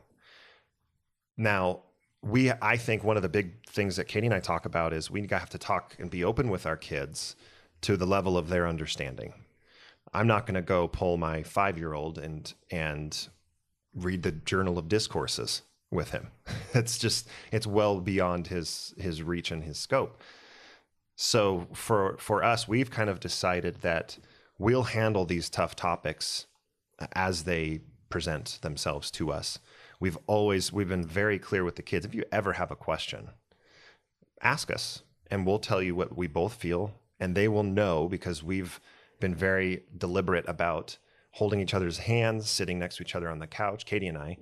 Speaker 3: Now, we, I think one of the big things that Katie and I talk about is we have to talk and be open with our kids to the level of their understanding. I'm not going to go pull my five year old and and read the Journal of Discourses with him. It's just it's well beyond his his reach and his scope. So for for us, we've kind of decided that we'll handle these tough topics as they present themselves to us. We've always we've been very clear with the kids. If you ever have a question, ask us and we'll tell you what we both feel and they will know because we've been very deliberate about holding each other's hands, sitting next to each other on the couch, Katie and I,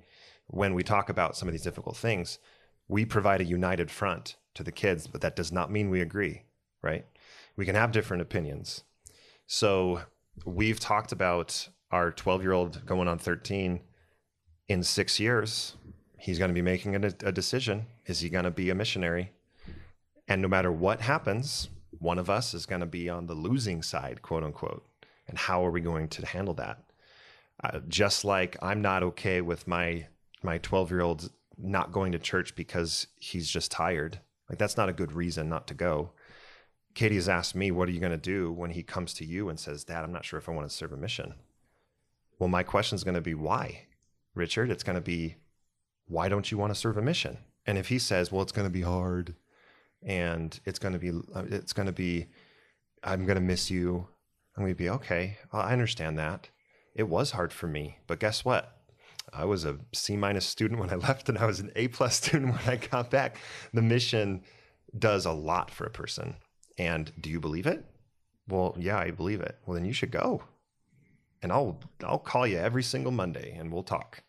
Speaker 3: when we talk about some of these difficult things, we provide a united front to the kids, but that does not mean we agree, right? We can have different opinions. So we've talked about our 12 year old going on 13 in six years, he's going to be making a, a decision. Is he going to be a missionary? And no matter what happens, one of us is going to be on the losing side, quote unquote. And how are we going to handle that? Uh, just like I'm not okay with my my 12 year old not going to church because he's just tired. Like that's not a good reason not to go. Katie has asked me, "What are you going to do when he comes to you and says, "Dad, I'm not sure if I want to serve a mission." Well, my question is going to be why, Richard. It's going to be why don't you want to serve a mission? And if he says, "Well, it's going to be hard," and it's going to be uh, it's going to be I'm going to miss you. I'm going to be okay. I understand that. It was hard for me, but guess what? I was a C minus student when I left, and I was an A plus student when I got back. The mission does a lot for a person. And do you believe it? Well, yeah, I believe it. Well, then you should go. And I'll I'll call you every single Monday, and we'll talk.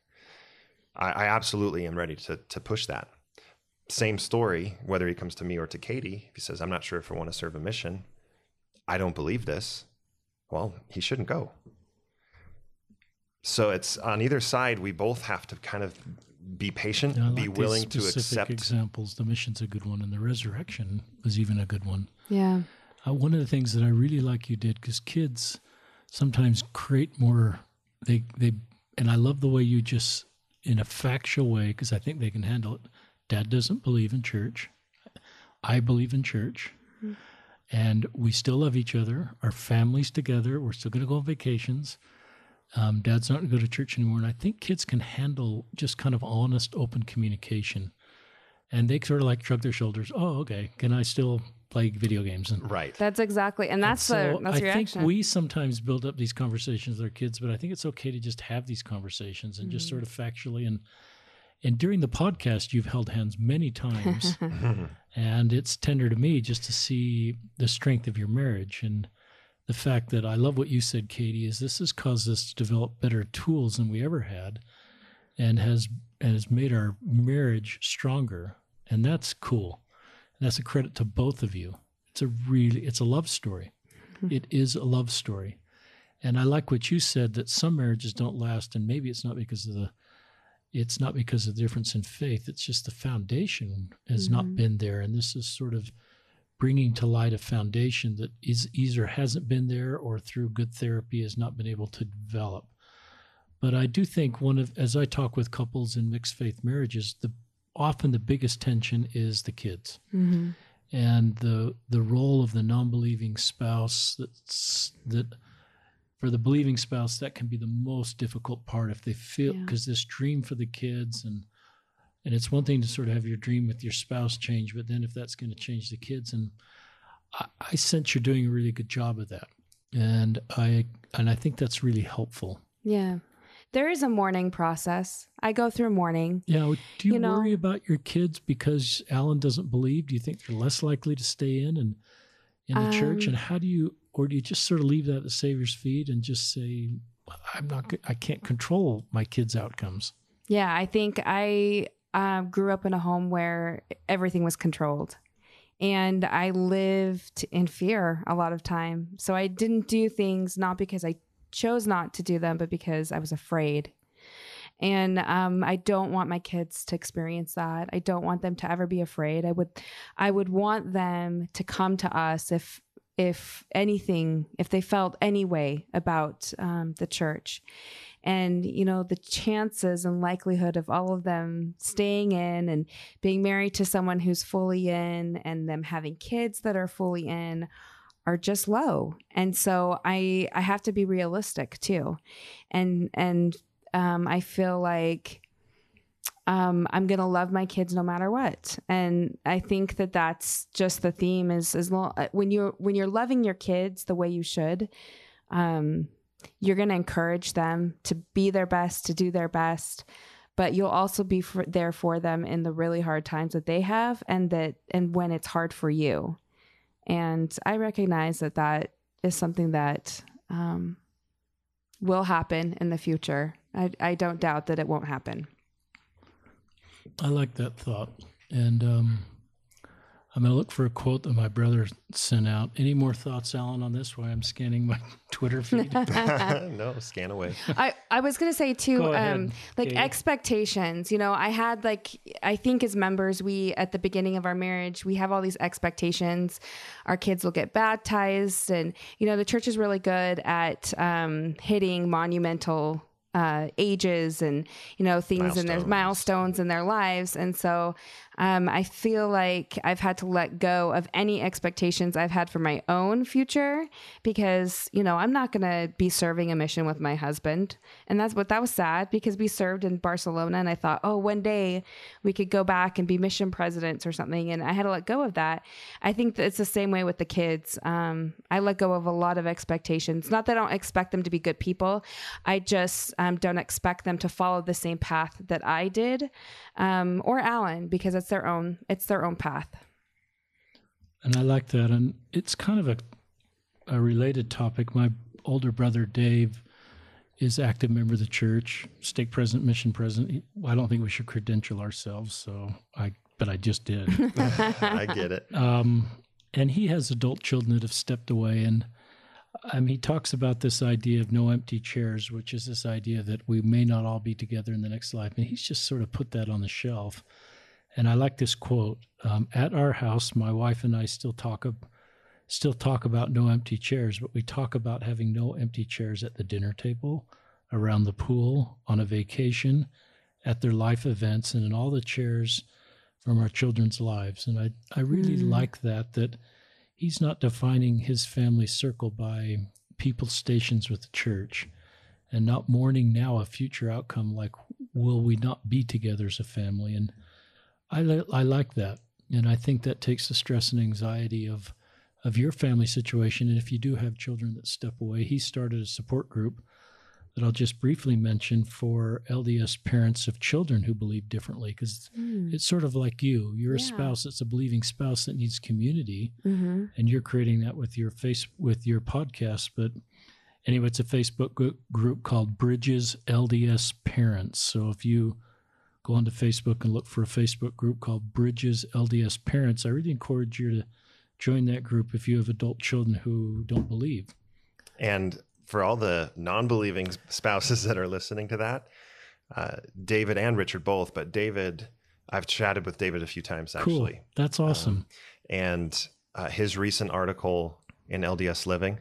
Speaker 3: I, I absolutely am ready to to push that. Same story, whether he comes to me or to Katie. If he says, "I'm not sure if I want to serve a mission," I don't believe this. Well, he shouldn't go so it's on either side we both have to kind of be patient
Speaker 1: Yeah,
Speaker 3: be
Speaker 1: like
Speaker 3: willing to
Speaker 1: specific
Speaker 3: accept
Speaker 1: examples. The mission's a good one, and the resurrection was even a good one.
Speaker 2: Yeah.
Speaker 1: Uh, one of the things that I really like you did because kids sometimes create more. They they and I love the way you just in a factual way because I think they can handle it. Dad doesn't believe in church. I believe in church, and we still love each other. Our families together. We're still going to go on vacations. Um, Dad's not going to go to church anymore, and I think kids can handle just kind of honest, open communication. And they sort of like shrug their shoulders. Oh, okay. Can I still play video games? And
Speaker 3: right
Speaker 2: That's exactly, and that's
Speaker 1: so
Speaker 2: the that's
Speaker 1: I
Speaker 2: your
Speaker 1: think we sometimes build up these conversations with our kids, but I think it's okay to just have these conversations and
Speaker 2: Mm-hmm.
Speaker 1: just sort of factually and and during the podcast you've held hands many times and it's tender to me just to see the strength of your marriage and the fact that I love what you said, Katie, is this has caused us to develop better tools than we ever had and has and has made our marriage stronger. And that's cool. And that's a credit to both of you. It's a really it's a love story. It is a love story. And I like what you said that some marriages don't last and maybe it's not because of the it's not because of the difference in faith. It's just the foundation has not
Speaker 2: Mhm.
Speaker 1: been there. And this is sort of bringing to light a foundation that is either hasn't been there or through good therapy has not been able to develop. But I do think one of, as I talk with couples in mixed faith marriages, the often the biggest tension is the kids
Speaker 2: hmm
Speaker 1: and the the role of the non-believing spouse that's that for the believing spouse that can be the most difficult part if they feel
Speaker 2: Yeah.
Speaker 1: because this dream for the kids and and it's one thing to sort of have your dream with your spouse change but then if that's going to change the kids and I, I sense you're doing a really good job of that and i and i think that's really helpful
Speaker 2: Yeah. There is a mourning process. I go through mourning.
Speaker 1: yeah do you,
Speaker 2: You know-
Speaker 1: worry about your kids because alan doesn't believe do you think they're less likely to stay in and in the church
Speaker 2: Um,
Speaker 1: and how do you or do you just sort of leave that at the savior's feet and just say i'm not i can't control my kids outcomes
Speaker 2: Yeah, I think I uh, grew up in a home where everything was controlled. And I lived in fear a lot of time. So I didn't do things not because I chose not to do them, but because I was afraid. And um, I don't want my kids to experience that. I don't want them to ever be afraid. I would, I would want them to come to us if, if anything, if they felt any way about um, the church and you know the chances and likelihood of all of them staying in and being married to someone who's fully in and them having kids that are fully in are just low and so i i have to be realistic too and and um i feel like um, I'm gonna love my kids no matter what, and I think that that's just the theme. Is as long when you're when you're loving your kids the way you should, um, you're to encourage them to be their best, to do their best, but you'll also be for, there for them in the really hard times that they have and that and when it's hard for you. And I recognize that that is something that um, will happen in the future. I, I don't doubt that it won't happen.
Speaker 1: i like that thought and um I'm going to look for a quote that my brother sent out. Any more thoughts, Alan, on this while I'm scanning my Twitter feed?
Speaker 3: no, scan away.
Speaker 2: I, I was gonna say too, um, like
Speaker 1: Katie.
Speaker 2: expectations. You know, I had like I think as members, we at the beginning of our marriage, we have all these expectations. Our kids will get baptized, and you know, the church is really good at um, hitting monumental uh, ages and you know things in their
Speaker 3: Milestones.
Speaker 2: milestones in their lives, and so um, I feel like I've had to let go of any expectations I've had for my own future because, you know, I'm not going to be serving a mission with my husband. And that's what that was sad because we served in Barcelona and I thought, oh, one day we could go back and be mission presidents or something. And I had to let go of that. I think that it's the same way with the kids. Um, I let go of a lot of expectations. Not that I don't expect them to be good people, I just um, don't expect them to follow the same path that I did um, or Alan because it's their own it's their own path.
Speaker 1: And I like that. And it's kind of a, a related topic. My older brother, Dave, is active member of the church, stake president, mission president. I don't think we should credential ourselves, so I, but I just did.
Speaker 3: I get it.
Speaker 1: um, and he has adult children that have stepped away. And um, he talks about this idea of no empty chairs, which is this idea that we may not all be together in the next life. And he's just sort of put that on the shelf. And I like this quote: um, "At our house, my wife and I still talk ab- still talk about no empty chairs, but we talk about having no empty chairs at the dinner table, around the pool, on a vacation, at their life events, and in all the chairs from our children's lives." And I I really
Speaker 2: Mm.
Speaker 1: like that that he's not defining his family circle by people's stations with the church and not mourning now a future outcome like will we not be together as a family? And I, I like that. And i think that takes the stress and anxiety of of your family situation. And if you do have children that step away he started a support group that i'll just briefly mention for lds parents of children who believe differently because it's sort of like you. You're a spouse that's a believing spouse that needs community
Speaker 2: Mm-hmm.
Speaker 1: and you're creating that with your face with your podcast but anyway it's a facebook group called bridges lds parents. So if you go onto facebook and look for a facebook group called bridges lds parents i really encourage you to join that group if you have adult children who don't believe.
Speaker 3: And for all the non-believing spouses that are listening to that, uh, David and Richard both, but David, I've chatted with David a few times actually.
Speaker 1: cool that's awesome
Speaker 3: and uh, his recent article in LDS Living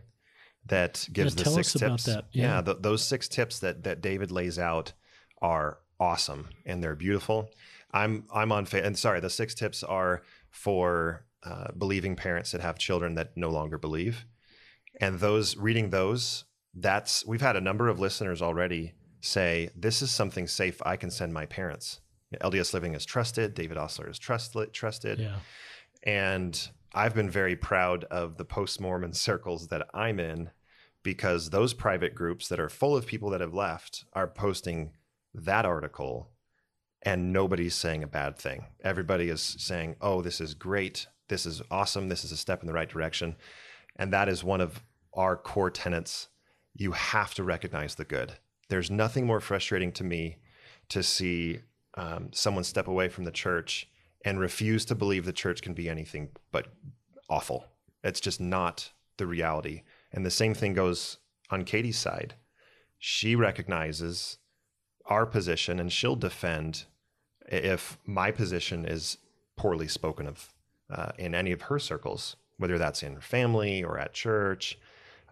Speaker 3: that gives
Speaker 1: Yeah,
Speaker 3: the
Speaker 1: tell
Speaker 3: six
Speaker 1: us about
Speaker 3: tips.
Speaker 1: that. Yeah.
Speaker 3: th- those six tips that that David lays out are awesome and they're beautiful. I'm I'm on fa- and sorry, the six tips are for uh, believing parents that have children that no longer believe, and those reading those, that's we've had a number of listeners already say this is something safe I can send my parents. LDS Living is trusted. David Ostler is trust- trusted.
Speaker 1: yeah
Speaker 3: And I've been very proud of the post Mormon circles that I'm in because those private groups that are full of people that have left are posting that article and nobody's saying a bad thing. Everybody is saying, oh, this is great. This is awesome. This is a step in the right direction. And that is one of our core tenets. You have to recognize the good. There's nothing more frustrating to me to see um, someone step away from the church and refuse to believe the church can be anything but awful. It's just not the reality. And the same thing goes on Katie's side. She recognizes our position and she'll defend if my position is poorly spoken of uh, in any of her circles, whether that's in her family or at church.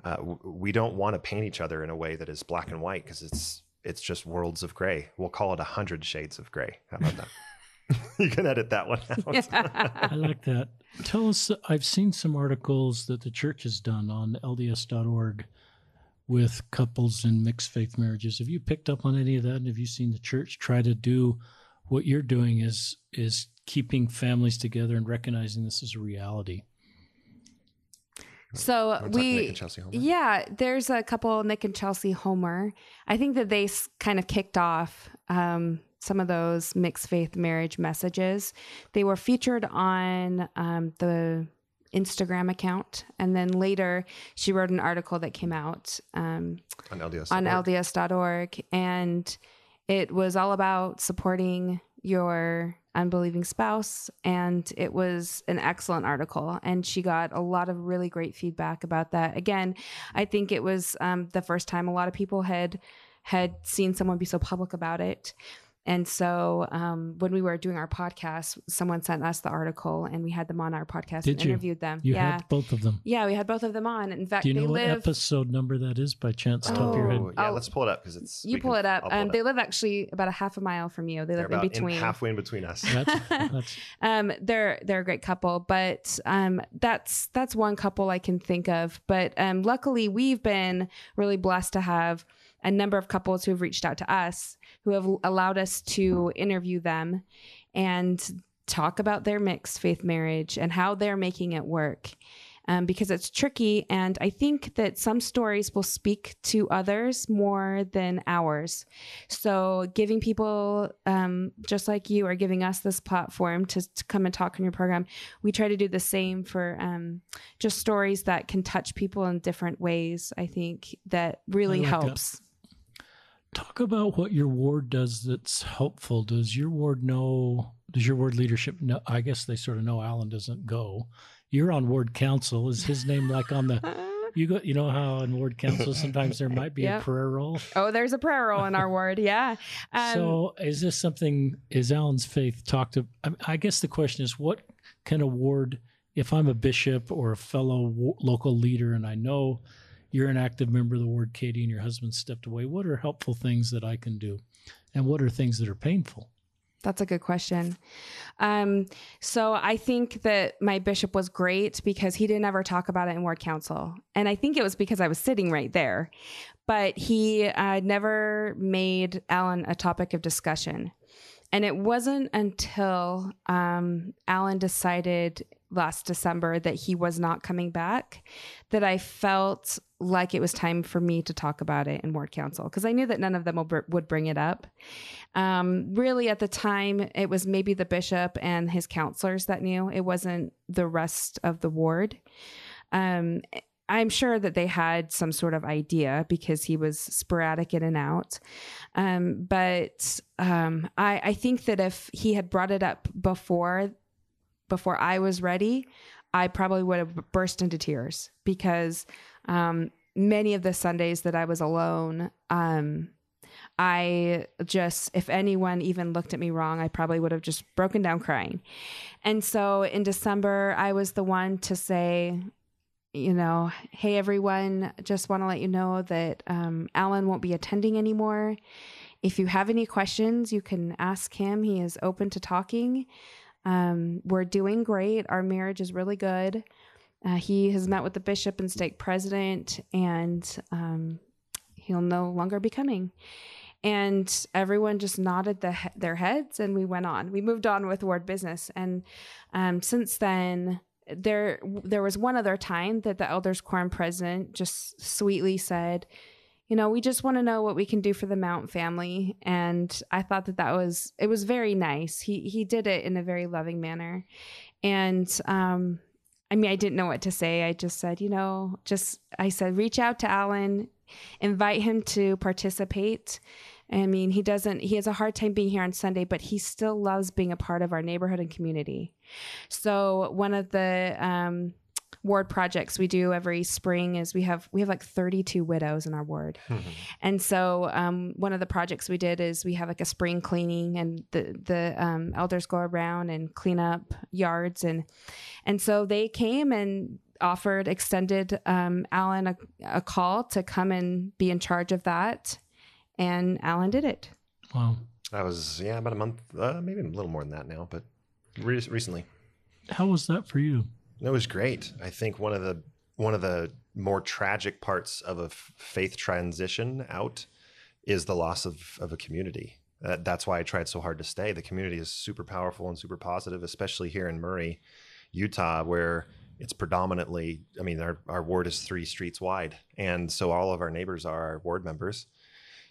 Speaker 3: Uh, we don't want to paint each other in a way that is black and white because it's it's just worlds of gray. We'll call it a hundred shades of gray. How about that? you can edit that one out.
Speaker 1: I like that. Tell us, I've seen some articles that the church has done on LDS.org with couples in mixed faith marriages. Have you picked up on any of that? And have you seen the church try to do what you're doing is is keeping families together and recognizing this is a reality?
Speaker 2: So we,
Speaker 3: and Chelsea Homer?
Speaker 2: yeah, there's a couple Nick and Chelsea Homer. I think that they kind of kicked off um, some of those mixed faith marriage messages. They were featured on um, the Instagram account, and then later she wrote an article that came out um,
Speaker 3: on LDS.
Speaker 2: on LDS.org, and it was all about supporting your unbelieving spouse. And it was an excellent article. And she got a lot of really great feedback about that. Again, I think it was um, the first time a lot of people had had seen someone be so public about it. And so um, when we were doing our podcast, someone sent us the article and we had them on our podcast
Speaker 1: Did
Speaker 2: and
Speaker 1: you?
Speaker 2: interviewed them.
Speaker 1: You
Speaker 2: yeah.
Speaker 1: had both of them.
Speaker 2: Yeah, we had both of them on. In fact,
Speaker 1: Do you
Speaker 2: they
Speaker 1: know what
Speaker 2: live.
Speaker 1: episode number that is by chance? Top of your head.
Speaker 3: Oh, yeah,
Speaker 2: Oh.
Speaker 3: let's pull it up because it's.
Speaker 2: you pull
Speaker 3: can-
Speaker 2: it up.
Speaker 3: I'll pull
Speaker 2: Um,
Speaker 3: it
Speaker 2: they live actually about a half a mile from you. They
Speaker 3: They're
Speaker 2: live in
Speaker 3: about
Speaker 2: between.
Speaker 3: halfway in between us.
Speaker 1: That's, that's
Speaker 2: um, they're they're a great couple, but um, that's that's one couple I can think of. But um, luckily, we've been really blessed to have a number of couples who have reached out to us, who have allowed us to interview them and talk about their mixed faith marriage and how they're making it work. Um, because it's tricky, and I think that some stories will speak to others more than ours. So, giving people um, just like you are giving us this platform to, to come and talk on your program, we try to do the same for um, just stories that can touch people in different ways. I think that really
Speaker 1: I like that. Talk about what your ward does that's helpful. Does your ward know? Does your ward leadership know? I guess they sort of know Alan doesn't go. You're on ward council. Is his name like on the? You go. You know how in ward council sometimes there might be
Speaker 2: Yep.
Speaker 1: a prayer roll.
Speaker 2: Oh, there's a prayer roll in our ward. Yeah. Um,
Speaker 1: so is this something? Is Alan's faith talked to? I, I guess the question is, what can a ward? If I'm a bishop or a fellow local leader, and I know you're an active member of the ward, Katie, and your husband stepped away, what are helpful things that I can do, and what are things that are painful?
Speaker 2: That's a good question. Um, so I think that my bishop was great because he didn't ever talk about it in ward council, and I think it was because I was sitting right there. But he uh, never made Alan a topic of discussion, and it wasn't until um, Alan decided last December that he was not coming back that I felt like it was time for me to talk about it in ward council because I knew that none of them would bring it up. Um, really, at the time, it was maybe the bishop and his counselors that knew. It wasn't the rest of the ward. Um, I'm sure that they had some sort of idea because he was sporadic in and out. Um, but um, I, I think that if he had brought it up before, before I was ready, I probably would have burst into tears because um, many of the Sundays that I was alone, um, I just, if anyone even looked at me wrong, I probably would have just broken down crying. And so in December, I was the one to say, you know, hey, everyone, just want to let you know that um, Alan won't be attending anymore. If you have any questions, you can ask him. He is open to talking. Um, we're doing great. Our marriage is really good. Uh, he has met with the bishop and stake president, and um, he'll no longer be coming. And everyone just nodded the, their heads, and we went on. We moved on with ward business, and um, since then, there there was one other time that the elders quorum president just sweetly said, "You know, we just want to know what we can do for the Mount family." And I thought that that was it was very nice. He he did it in a very loving manner, and um, I mean, I didn't know what to say. I just said, you know, just I said, reach out to Alan, invite him to participate. I mean, he doesn't, he has a hard time being here on Sunday, but he still loves being a part of our neighborhood and community. So, one of the, um, ward projects we do every spring is we have we have like 32 widows in our ward and so um, one of the projects we did is we have like a spring cleaning and the the um, elders go around and clean up yards and and so they came and offered extended um, Alan a, a call to come and be in charge of that and Alan did it
Speaker 1: Wow.
Speaker 3: That was yeah, about a month, uh, maybe a little more than that now, but re- recently.
Speaker 1: How was that for you?
Speaker 3: It was great. I think one of the one of the more tragic parts of a faith transition out is the loss of of a community. Uh, that's why I tried so hard to stay. The community is super powerful and super positive, especially here in Murray, Utah, where it's predominantly. I mean, our our ward is three streets wide, and so all of our neighbors are our ward members.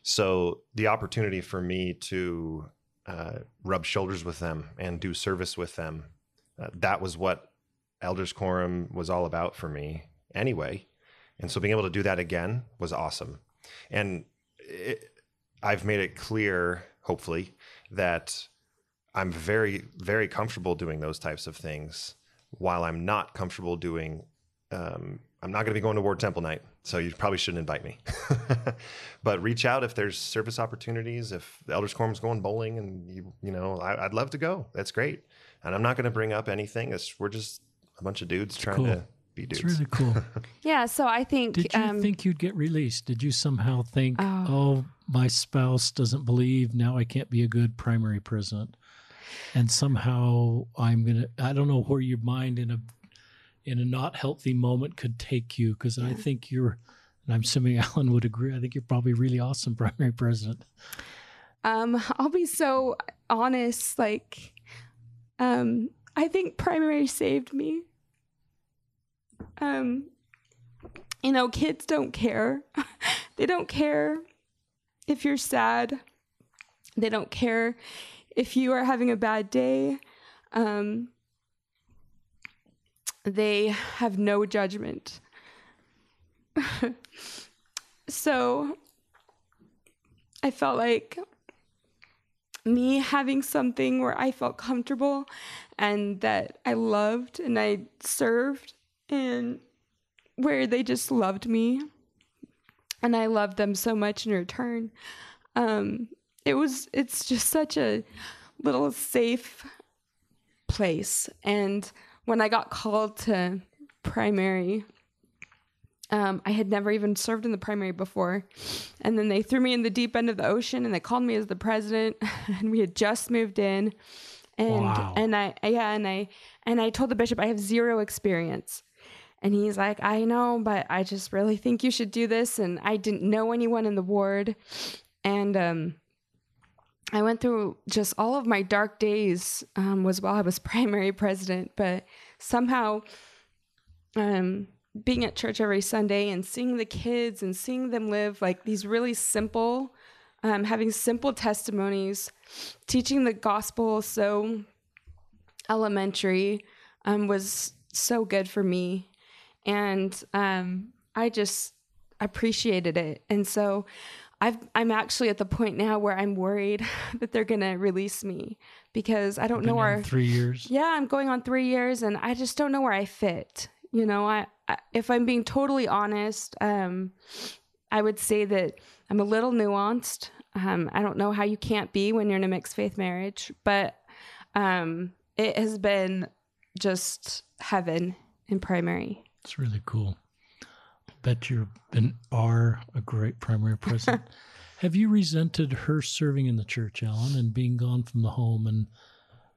Speaker 3: So the opportunity for me to uh, rub shoulders with them and do service with them, uh, that was what Elders Quorum was all about for me anyway. And so being able to do that again was awesome. And it, I've made it clear, hopefully, that I'm very, very comfortable doing those types of things while I'm not comfortable doing, um, I'm not going to be going to Ward Temple night. So you probably shouldn't invite me. but reach out if there's service opportunities. If the Elders Quorum's going bowling and you, you know, I, would love to go. That's great. And I'm not going to bring up anything. It's, we're just a bunch of dudes trying cool. to be dudes.
Speaker 1: It's really cool.
Speaker 2: yeah. So I think.
Speaker 1: Did you um, think you'd get released? Did you somehow think, oh. oh, my spouse doesn't believe now I can't be a good primary president? and somehow I'm gonna I don't know where your mind in a in a not healthy moment could take you because yeah. I think you're and I'm assuming Alan would agree. I think you're probably really awesome primary president.
Speaker 2: Um, I'll be so honest, like um I think primary saved me. Um you know, kids don't care. they don't care if you're sad. They don't care if you are having a bad day, um, they have no judgment. so I felt like me having something where I felt comfortable and that I loved and I served and where they just loved me and I loved them so much in return. Um, it was it's just such a little safe place and when i got called to primary um, I had never even served in the primary before. And then they threw me in the deep end of the ocean and they called me as the president and we had just moved in. And wow. and I yeah, and I and I told the bishop I have zero experience. And he's like, I know, but I just really think you should do this. And I didn't know anyone in the ward. And um I went through just all of my dark days um, was while I was primary president, but somehow um, being at church every Sunday and seeing the kids and seeing them live like these really simple, um, having simple testimonies, teaching the gospel so elementary um, was so good for me. And um, I just appreciated it. And so I've, I'm actually at the point now where I'm worried that they're going to release me because I don't know where
Speaker 1: three years.
Speaker 2: Yeah, I'm going on three years, and I just don't know where I fit. You know, I, I if I'm being totally honest, um, I would say that I'm a little nuanced. Um, I don't know how you can't be when you're in a mixed faith marriage, but um, it has been just heaven in primary.
Speaker 1: It's really cool I bet you've been are a great primary president. have you resented her serving in the church, Alan, and being gone from the home and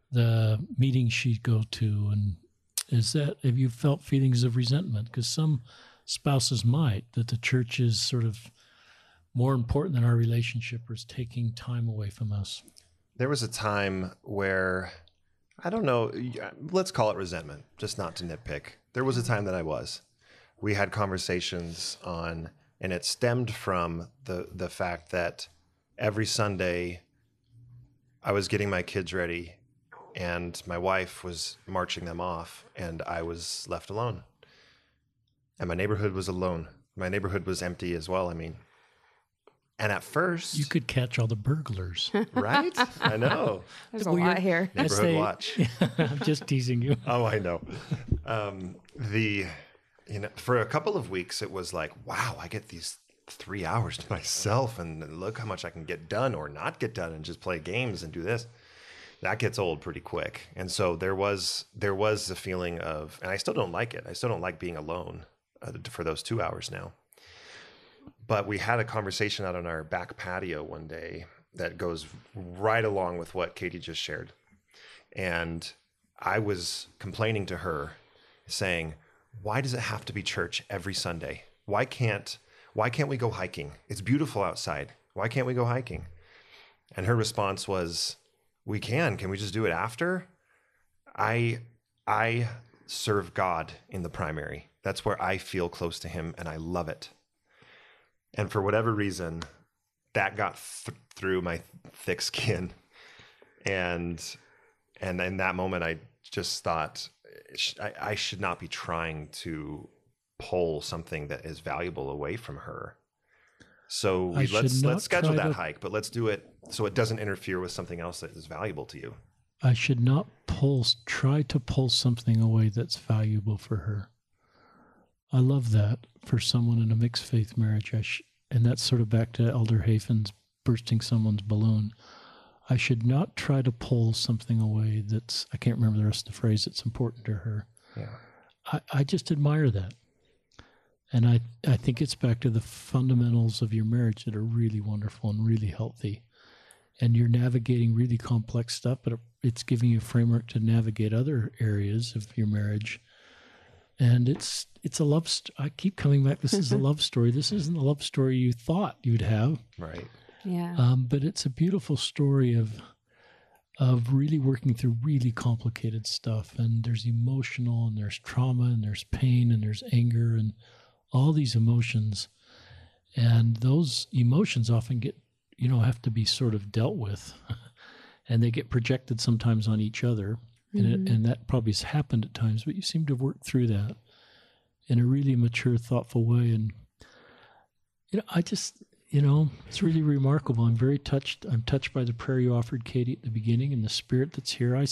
Speaker 1: the meetings she'd go to? And is that have you felt feelings of resentment? Because some spouses might that the church is sort of more important than our relationship or is taking time away from us.
Speaker 3: There was a time where I don't know, let's call it resentment, just not to nitpick. There was a time that I was we had conversations on, and it stemmed from the the fact that every Sunday I was getting my kids ready, and my wife was marching them off, and I was left alone. And my neighborhood was alone. My neighborhood was empty as well. I mean, and at first,
Speaker 1: you could catch all the burglars,
Speaker 3: right? I know.
Speaker 2: There's well, a lot here.
Speaker 3: Neighborhood they, watch.
Speaker 1: I'm just teasing you.
Speaker 3: oh, I know. Um, the you know, for a couple of weeks, it was like, wow, I get these three hours to myself, and look how much I can get done or not get done, and just play games and do this. That gets old pretty quick, and so there was there was the feeling of, and I still don't like it. I still don't like being alone uh, for those two hours now. But we had a conversation out on our back patio one day that goes right along with what Katie just shared, and I was complaining to her, saying why does it have to be church every Sunday? Why can't why can't we go hiking? It's beautiful outside. Why can't we go hiking? And her response was, "We can. Can we just do it after?" I I serve God in the primary. That's where I feel close to him and I love it. And for whatever reason, that got th- through my thick skin. And and in that moment I just thought I, I should not be trying to pull something that is valuable away from her. So let's let's schedule that to... hike, but let's do it so it doesn't interfere with something else that is valuable to you.
Speaker 1: I should not pull, try to pull something away that's valuable for her. I love that for someone in a mixed faith marriage. Sh- and that's sort of back to Elder Hafen's bursting someone's balloon. I should not try to pull something away that's, I can't remember the rest of the phrase, that's important to her.
Speaker 3: Yeah.
Speaker 1: I, I just admire that. And I, I think it's back to the fundamentals of your marriage that are really wonderful and really healthy. And you're navigating really complex stuff, but it's giving you a framework to navigate other areas of your marriage. And it's it's a love. St- I keep coming back. This is a love story. This isn't the love story you thought you'd have.
Speaker 3: Right.
Speaker 2: Yeah.
Speaker 1: Um, but it's a beautiful story of of really working through really complicated stuff. And there's emotional, and there's trauma, and there's pain, and there's anger, and all these emotions. And those emotions often get, you know, have to be sort of dealt with, and they get projected sometimes on each other. And, it, mm-hmm. and that probably has happened at times, but you seem to have worked through that in a really mature, thoughtful way. And you know, I just you know, it's really remarkable. I'm very touched. I'm touched by the prayer you offered, Katie, at the beginning, and the spirit that's here. I,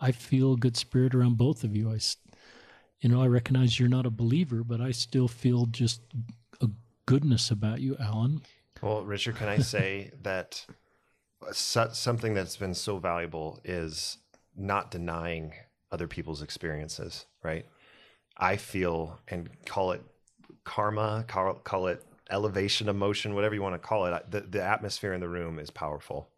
Speaker 1: I feel a good spirit around both of you. I, you know, I recognize you're not a believer, but I still feel just a goodness about you, Alan.
Speaker 3: Well, Richard, can I say that uh, something that's been so valuable is not denying other people's experiences, right? I feel and call it karma, call, call it elevation emotion, whatever you want to call it, the, the atmosphere in the room is powerful.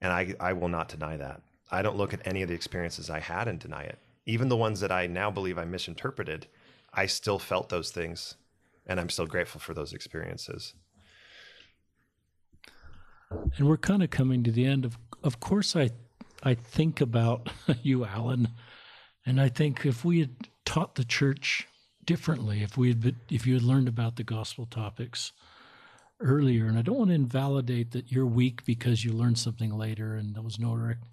Speaker 3: And I, I will not deny that. I don't look at any of the experiences I had and deny it. Even the ones that I now believe I misinterpreted, I still felt those things. And I'm still grateful for those experiences.
Speaker 1: And we're kind of coming to the end of of course I I think about you, Alan, and I think if we had taught the church differently if we had been, if you had learned about the gospel topics earlier. And I don't want to invalidate that you're weak because you learned something later and there was no direct.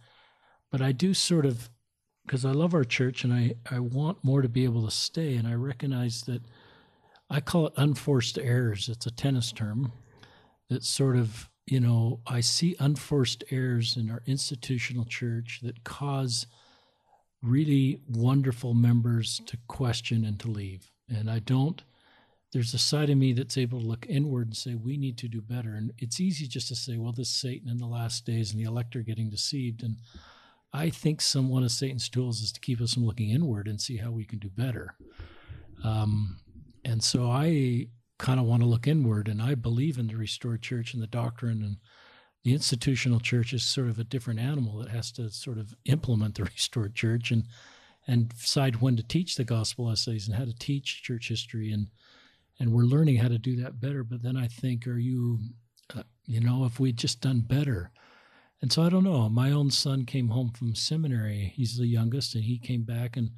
Speaker 1: But I do sort of because I love our church and I, I want more to be able to stay. And I recognize that I call it unforced errors. It's a tennis term that sort of, you know, I see unforced errors in our institutional church that cause really wonderful members to question and to leave. And I don't, there's a side of me that's able to look inward and say, we need to do better. And it's easy just to say, well, this Satan in the last days and the elect are getting deceived. And I think some one of Satan's tools is to keep us from looking inward and see how we can do better. Um, and so I kind of want to look inward, and I believe in the restored church and the doctrine and the institutional church is sort of a different animal that has to sort of implement the restored church and and decide when to teach the gospel essays and how to teach church history and and we're learning how to do that better. But then i think are you uh, you know if we'd just done better? And so i don't know. My own son came home from seminary. He's the youngest and he came back and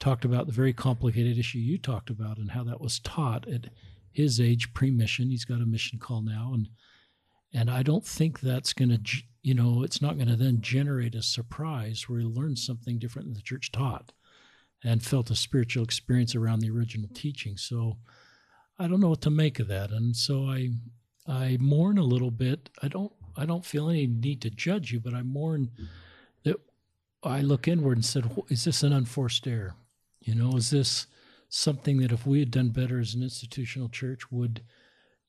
Speaker 1: talked about the very complicated issue you talked about and how that was taught. At his age pre-mission he's got a mission call now and and I don't think that's going to, you know, it's not going to then generate a surprise where he learned something different than the church taught and felt a spiritual experience around the original teaching. So I don't know what to make of that. And so I, I mourn a little bit. I don't, I don't feel any need to judge you, but I mourn that I look inward and said, is this an unforced error? You know, is this something that if we had done better as an institutional church would –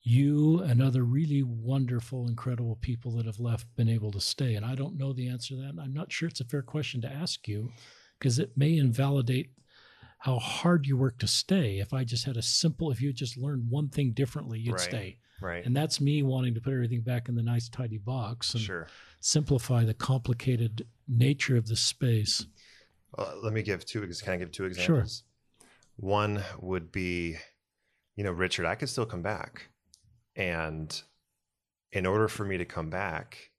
Speaker 1: you and other really wonderful, incredible people that have left been able to stay? And I don't know the answer to that. I'm not sure it's a fair question to ask you because it may invalidate how hard you work to stay. If I just had a simple, if you just learned one thing differently, you'd
Speaker 3: right.
Speaker 1: stay.
Speaker 3: Right.
Speaker 1: And that's me wanting to put everything back in the nice, tidy box and
Speaker 3: sure.
Speaker 1: simplify the complicated nature of the space.
Speaker 3: Uh, let me give two. Can I give two examples?
Speaker 1: Sure.
Speaker 3: One would be, you know, Richard, I could still come back. And in order for me to come back,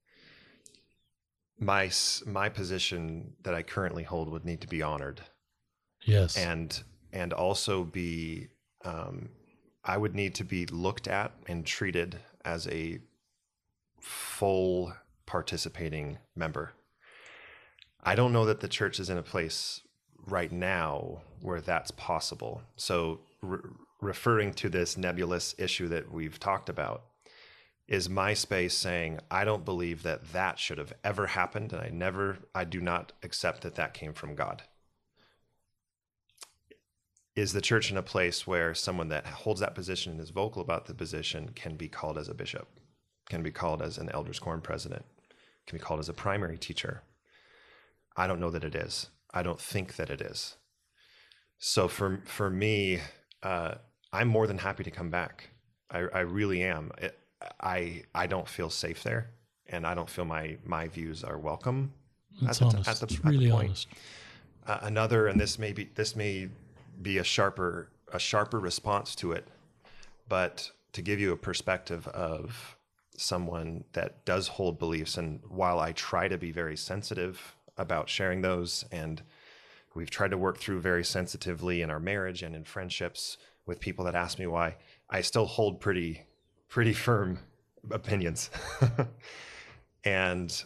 Speaker 3: my my position that I currently hold would need to be honored.
Speaker 1: Yes.
Speaker 3: And and also be um, I would need to be looked at and treated as a full participating member. I don't know that the church is in a place right now where that's possible. So re- referring to this nebulous issue that we've talked about is my space saying i don't believe that that should have ever happened and i never i do not accept that that came from god. Is the church in a place where someone that holds that position and is vocal about the position can be called as a bishop can be called as an elders quorum president can be called as a primary teacher? I don't know that it is i don't think that it is so for for me uh, i'm more than happy to come back i, I really am it, I I don't feel safe there, and I don't feel my my views are welcome.
Speaker 1: That's at the, honest. At the, it's really point. honest.
Speaker 3: Uh, another, and this may be this may be a sharper a sharper response to it, but to give you a perspective of someone that does hold beliefs, and while I try to be very sensitive about sharing those, and we've tried to work through very sensitively in our marriage and in friendships with people that ask me why, I still hold pretty pretty firm opinions. and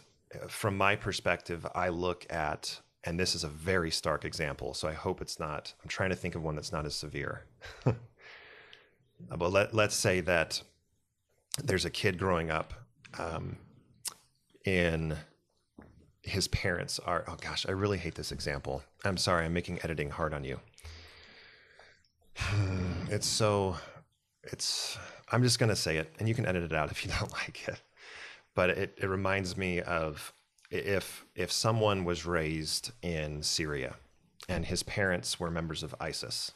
Speaker 3: from my perspective, I look at, and this is a very stark example, so I hope it's not, I'm trying to think of one that's not as severe. but let, let's say that there's a kid growing up um, in his parents are, oh gosh, I really hate this example. I'm sorry, I'm making editing hard on you. It's so, it's, I'm just going to say it, and you can edit it out if you don't like it. But it, it reminds me of if if someone was raised in Syria and his parents were members of ISIS.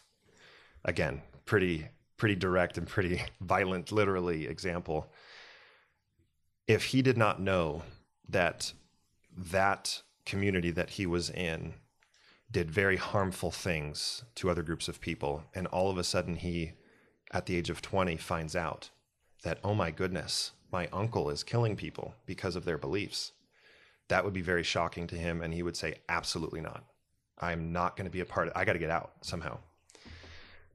Speaker 3: Again, pretty pretty direct and pretty violent, literally example. If he did not know that that community that he was in did very harmful things to other groups of people, and all of a sudden he at the age of 20 finds out that, oh my goodness, my uncle is killing people because of their beliefs, that would be very shocking to him. And he would say, absolutely not. I'm not going to be a part of I got to get out somehow.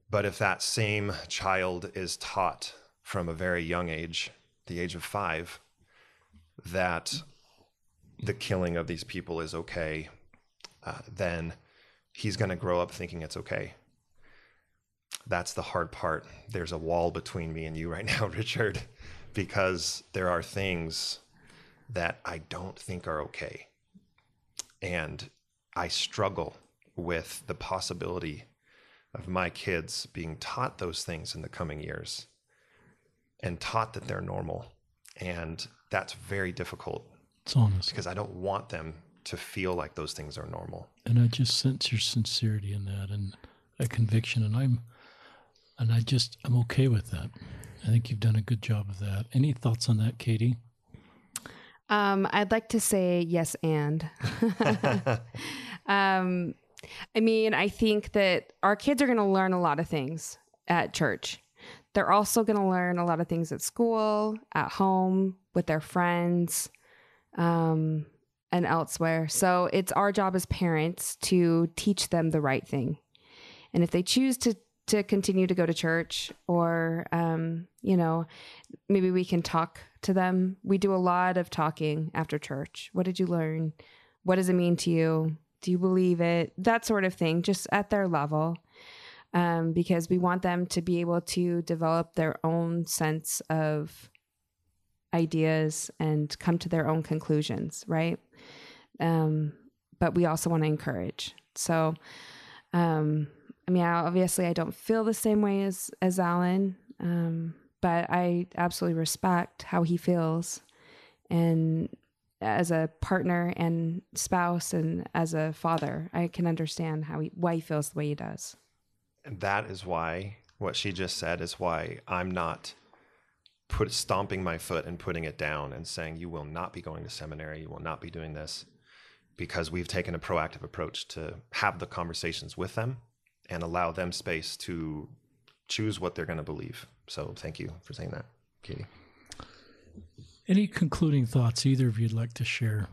Speaker 3: But if that same child is taught from a very young age, the age of five, that the killing of these people is okay, uh, then he's going to grow up thinking it's okay that's the hard part. There's a wall between me and you right now, Richard, because there are things that I don't think are okay. And I struggle with the possibility of my kids being taught those things in the coming years and taught that they're normal. And that's very difficult.
Speaker 1: It's honest.
Speaker 3: Because I don't want them to feel like those things are normal.
Speaker 1: And I just sense your sincerity in that and a conviction. And I'm and I just, I'm okay with that. I think you've done a good job of that. Any thoughts on that, Katie?
Speaker 2: Um, I'd like to say yes and. um, I mean, I think that our kids are going to learn a lot of things at church. They're also going to learn a lot of things at school, at home, with their friends, um, and elsewhere. So it's our job as parents to teach them the right thing. And if they choose to to continue to go to church or um, you know maybe we can talk to them. We do a lot of talking after church. What did you learn? What does it mean to you? Do you believe it? That sort of thing just at their level um, because we want them to be able to develop their own sense of ideas and come to their own conclusions right? Um, but we also want to encourage. So um, I mean, obviously, I don't feel the same way as as Alan, um, but I absolutely respect how he feels, and as a partner and spouse, and as a father, I can understand how he why he feels the way he does.
Speaker 3: And that is why what she just said is why I'm not put stomping my foot and putting it down and saying you will not be going to seminary, you will not be doing this, because we've taken a proactive approach to have the conversations with them and allow them space to choose what they're going to believe. So thank you for saying that, Katie.
Speaker 1: Any concluding thoughts either of you'd like to share?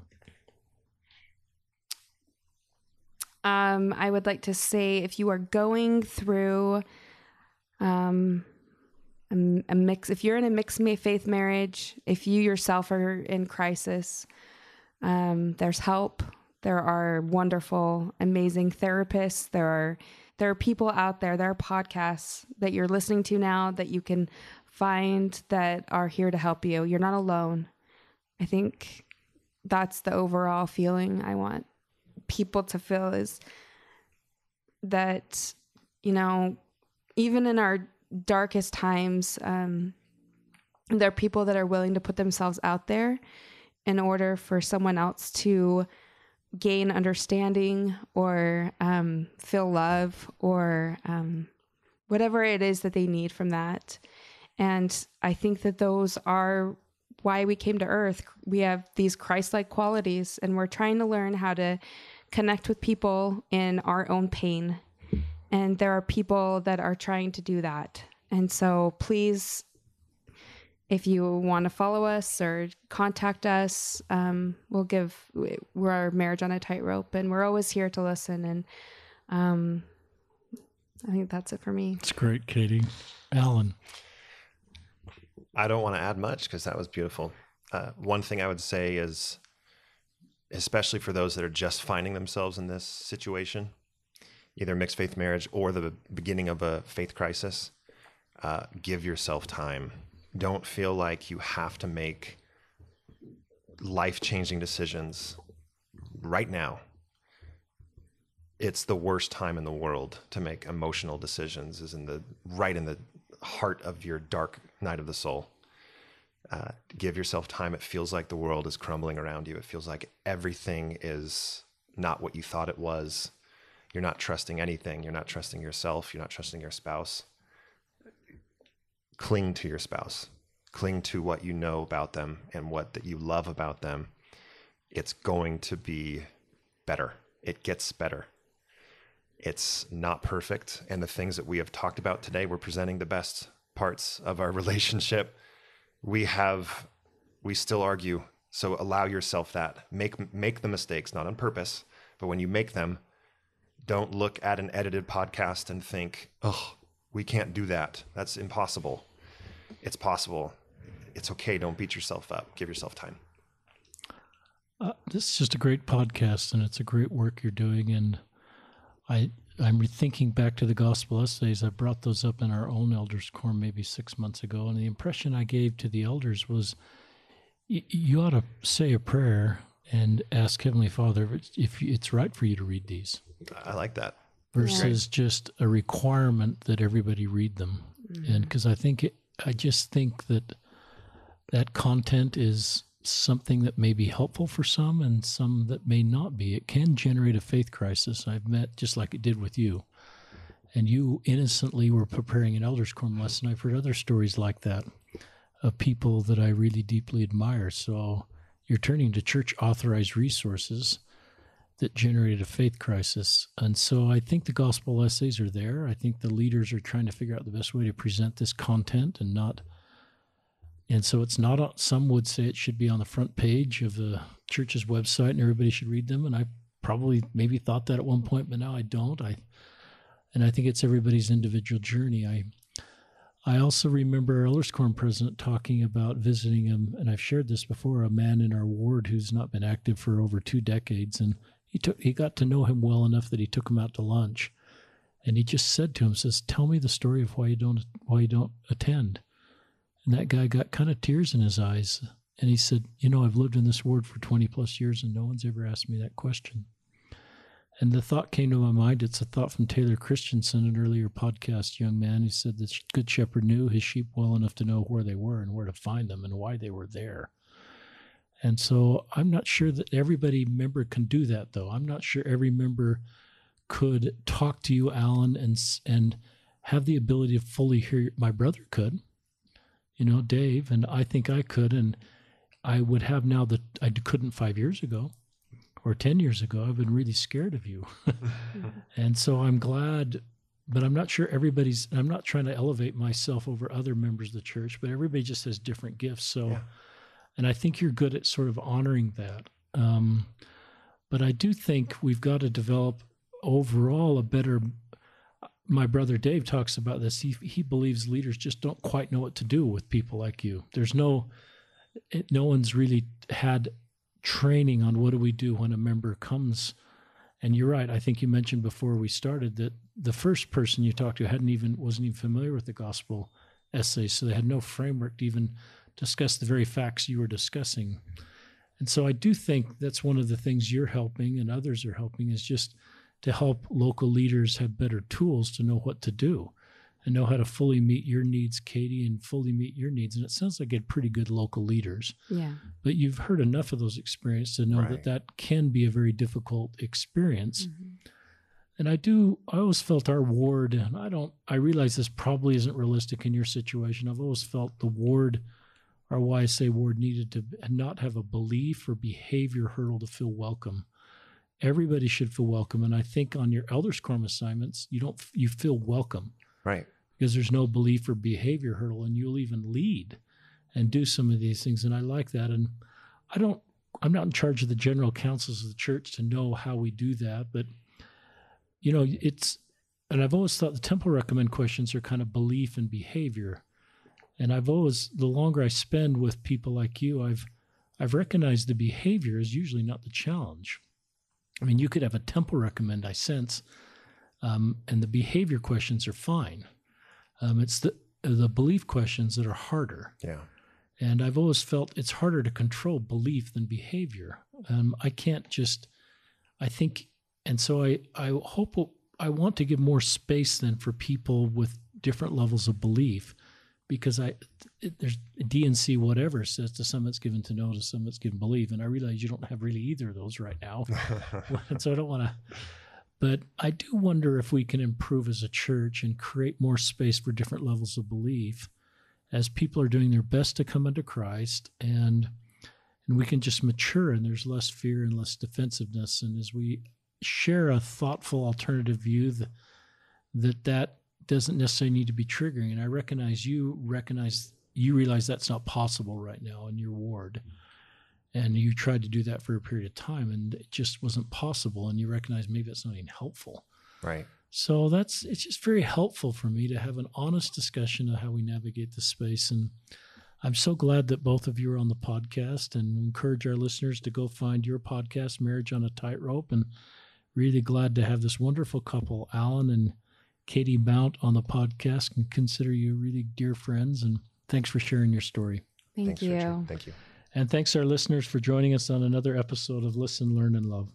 Speaker 2: Um, I would like to say if you are going through um, a, a mix, if you're in a mixed faith marriage, if you yourself are in crisis, um, there's help. There are wonderful, amazing therapists. There are there are people out there, there are podcasts that you're listening to now that you can find that are here to help you. You're not alone. I think that's the overall feeling I want people to feel is that, you know, even in our darkest times, um, there are people that are willing to put themselves out there in order for someone else to gain understanding or um, feel love or um, whatever it is that they need from that. And I think that those are why we came to earth. We have these Christ like qualities, and we're trying to learn how to connect with people in our own pain. And there are people that are trying to do that. And so please if you want to follow us or contact us, um, we'll give we're our marriage on a tightrope, and we're always here to listen. And um, I think that's it for me.
Speaker 1: It's great, Katie. Alan,
Speaker 3: I don't want to add much because that was beautiful. Uh, one thing I would say is, especially for those that are just finding themselves in this situation, either mixed faith marriage or the beginning of a faith crisis, uh, give yourself time don't feel like you have to make life changing decisions right now. It's the worst time in the world to make emotional decisions, is in the right in the heart of your dark night of the soul. Uh, give yourself time. It feels like the world is crumbling around you. It feels like everything is not what you thought it was. You're not trusting anything. You're not trusting yourself. You're not trusting your spouse cling to your spouse, cling to what you know about them and what that you love about them. It's going to be better. It gets better. It's not perfect. And the things that we have talked about today, we're presenting the best parts of our relationship. We have, we still argue. So allow yourself that. Make, make the mistakes, not on purpose, but when you make them, don't look at an edited podcast and think, oh, we can't do that. That's impossible it's possible. It's okay. Don't beat yourself up. Give yourself time.
Speaker 1: Uh, this is just a great podcast, and it's a great work you're doing. And I, I'm rethinking back to the gospel essays. I brought those up in our own elders' quorum maybe six months ago, and the impression I gave to the elders was, y- you ought to say a prayer and ask Heavenly Father if it's right for you to read these.
Speaker 3: I like that.
Speaker 1: Versus yeah. just a requirement that everybody read them, mm-hmm. and because I think it, I just think that that content is something that may be helpful for some and some that may not be. It can generate a faith crisis. I've met just like it did with you. And you innocently were preparing an elders quorum lesson. I've heard other stories like that of people that I really deeply admire. So you're turning to church authorized resources that generated a faith crisis. And so I think the gospel essays are there. I think the leaders are trying to figure out the best way to present this content and not. And so it's not, some would say it should be on the front page of the church's website and everybody should read them. And I probably maybe thought that at one point, but now I don't. I, and I think it's everybody's individual journey. I, I also remember our Elders president talking about visiting him, and I've shared this before, a man in our ward who's not been active for over two decades. And he took he got to know him well enough that he took him out to lunch. And he just said to him says tell me the story of why you don't why you don't attend. And that guy got kind of tears in his eyes. And he said you know i've lived in this ward for 20 plus years and no one's ever asked me that question. And the thought came to my mind. It's a thought from taylor christensen an earlier podcast young man. Who said the good shepherd knew his sheep well enough to know where they were and where to find them and why they were there and so I'm not sure that everybody member can do that, though. I'm not sure every member could talk to you, Alan, and and have the ability to fully hear. My brother could, you know, Dave, and I think I could, and I would have now that I couldn't five years ago or 10 years ago. I've been really scared of you. and so I'm glad, but I'm not sure everybody's, I'm not trying to elevate myself over other members of the church, but everybody just has different gifts. So, yeah and I think you're good at sort of honoring that. Um, but I do think we've got to develop overall a better. My brother Dave talks about this. He he believes leaders just don't quite know what to do with people like you. There's no, it, no one's really had training on what do we do when a member comes. And you're right. I think you mentioned before we started that the first person you talked to hadn't even wasn't even familiar with the gospel essay, so they had no framework to even discuss the very facts you were discussing. And so I do think that's one of the things you're helping and others are helping is just to help local leaders have better tools to know what to do and know how to fully meet your needs, Katie, and fully meet your needs. And it sounds like you had pretty good local leaders,
Speaker 2: Yeah.
Speaker 1: but you've heard enough of those experiences to know
Speaker 3: Right.
Speaker 1: that that can be a very difficult experience.
Speaker 2: Mhm.
Speaker 1: And I do, I always felt our ward, and I don't, I realize this probably isn't realistic in your situation. I've always felt the ward, our YSA ward, needed to not have a belief or behavior hurdle to feel welcome. Everybody should feel welcome. And I think on your elders quorum assignments, you don't, you feel welcome
Speaker 3: Right.
Speaker 1: because there's no belief or behavior hurdle and you'll even lead and do some of these things and i like that and i don't i'm not in charge of the general councils of the church to know how we do that but you know it's and i've always thought the temple recommend questions are kind of belief and behavior and i've always the longer i spend with people like you i've i've recognized the behavior is usually not the challenge i mean you could have a temple recommend i sense um, and the behavior questions are fine. Um, it's the the belief questions that are harder,
Speaker 3: Yeah.
Speaker 1: and I've always felt it's harder to control belief than behavior. Um, I can't just, I think, and so I I hope I want to give more space then for people with different levels of belief, because I it, there's D&C whatever says to some it's given to know, to some it's given to believe, and I realize you don't have really either of those right now so I don't want to. But I do wonder if we can improve as a church and create more space for different levels of belief, as people are doing their best to come into Christ, and and we can just mature, and there's less fear and less defensiveness, and as we share a thoughtful alternative view, that that, that doesn't necessarily need to be triggering. And I recognize you recognize you realize that's not possible right now in your ward and you tried to do that for a period of time and it just wasn't possible and you recognize maybe it's not even helpful
Speaker 3: right.
Speaker 1: so that's it's just very helpful for me to have an honest discussion of how we navigate the space and i'm so glad that both of you are on the podcast and encourage our listeners to go find your podcast marriage on a tightrope and really glad to have this wonderful couple alan and katie mount on the podcast and consider you really dear friends and thanks for sharing your story
Speaker 2: Thank
Speaker 3: Thanks,
Speaker 2: you.
Speaker 3: Richard. Thank you.
Speaker 1: and thanks our listeners for joining us on another episode of Listen, Learn, and Love.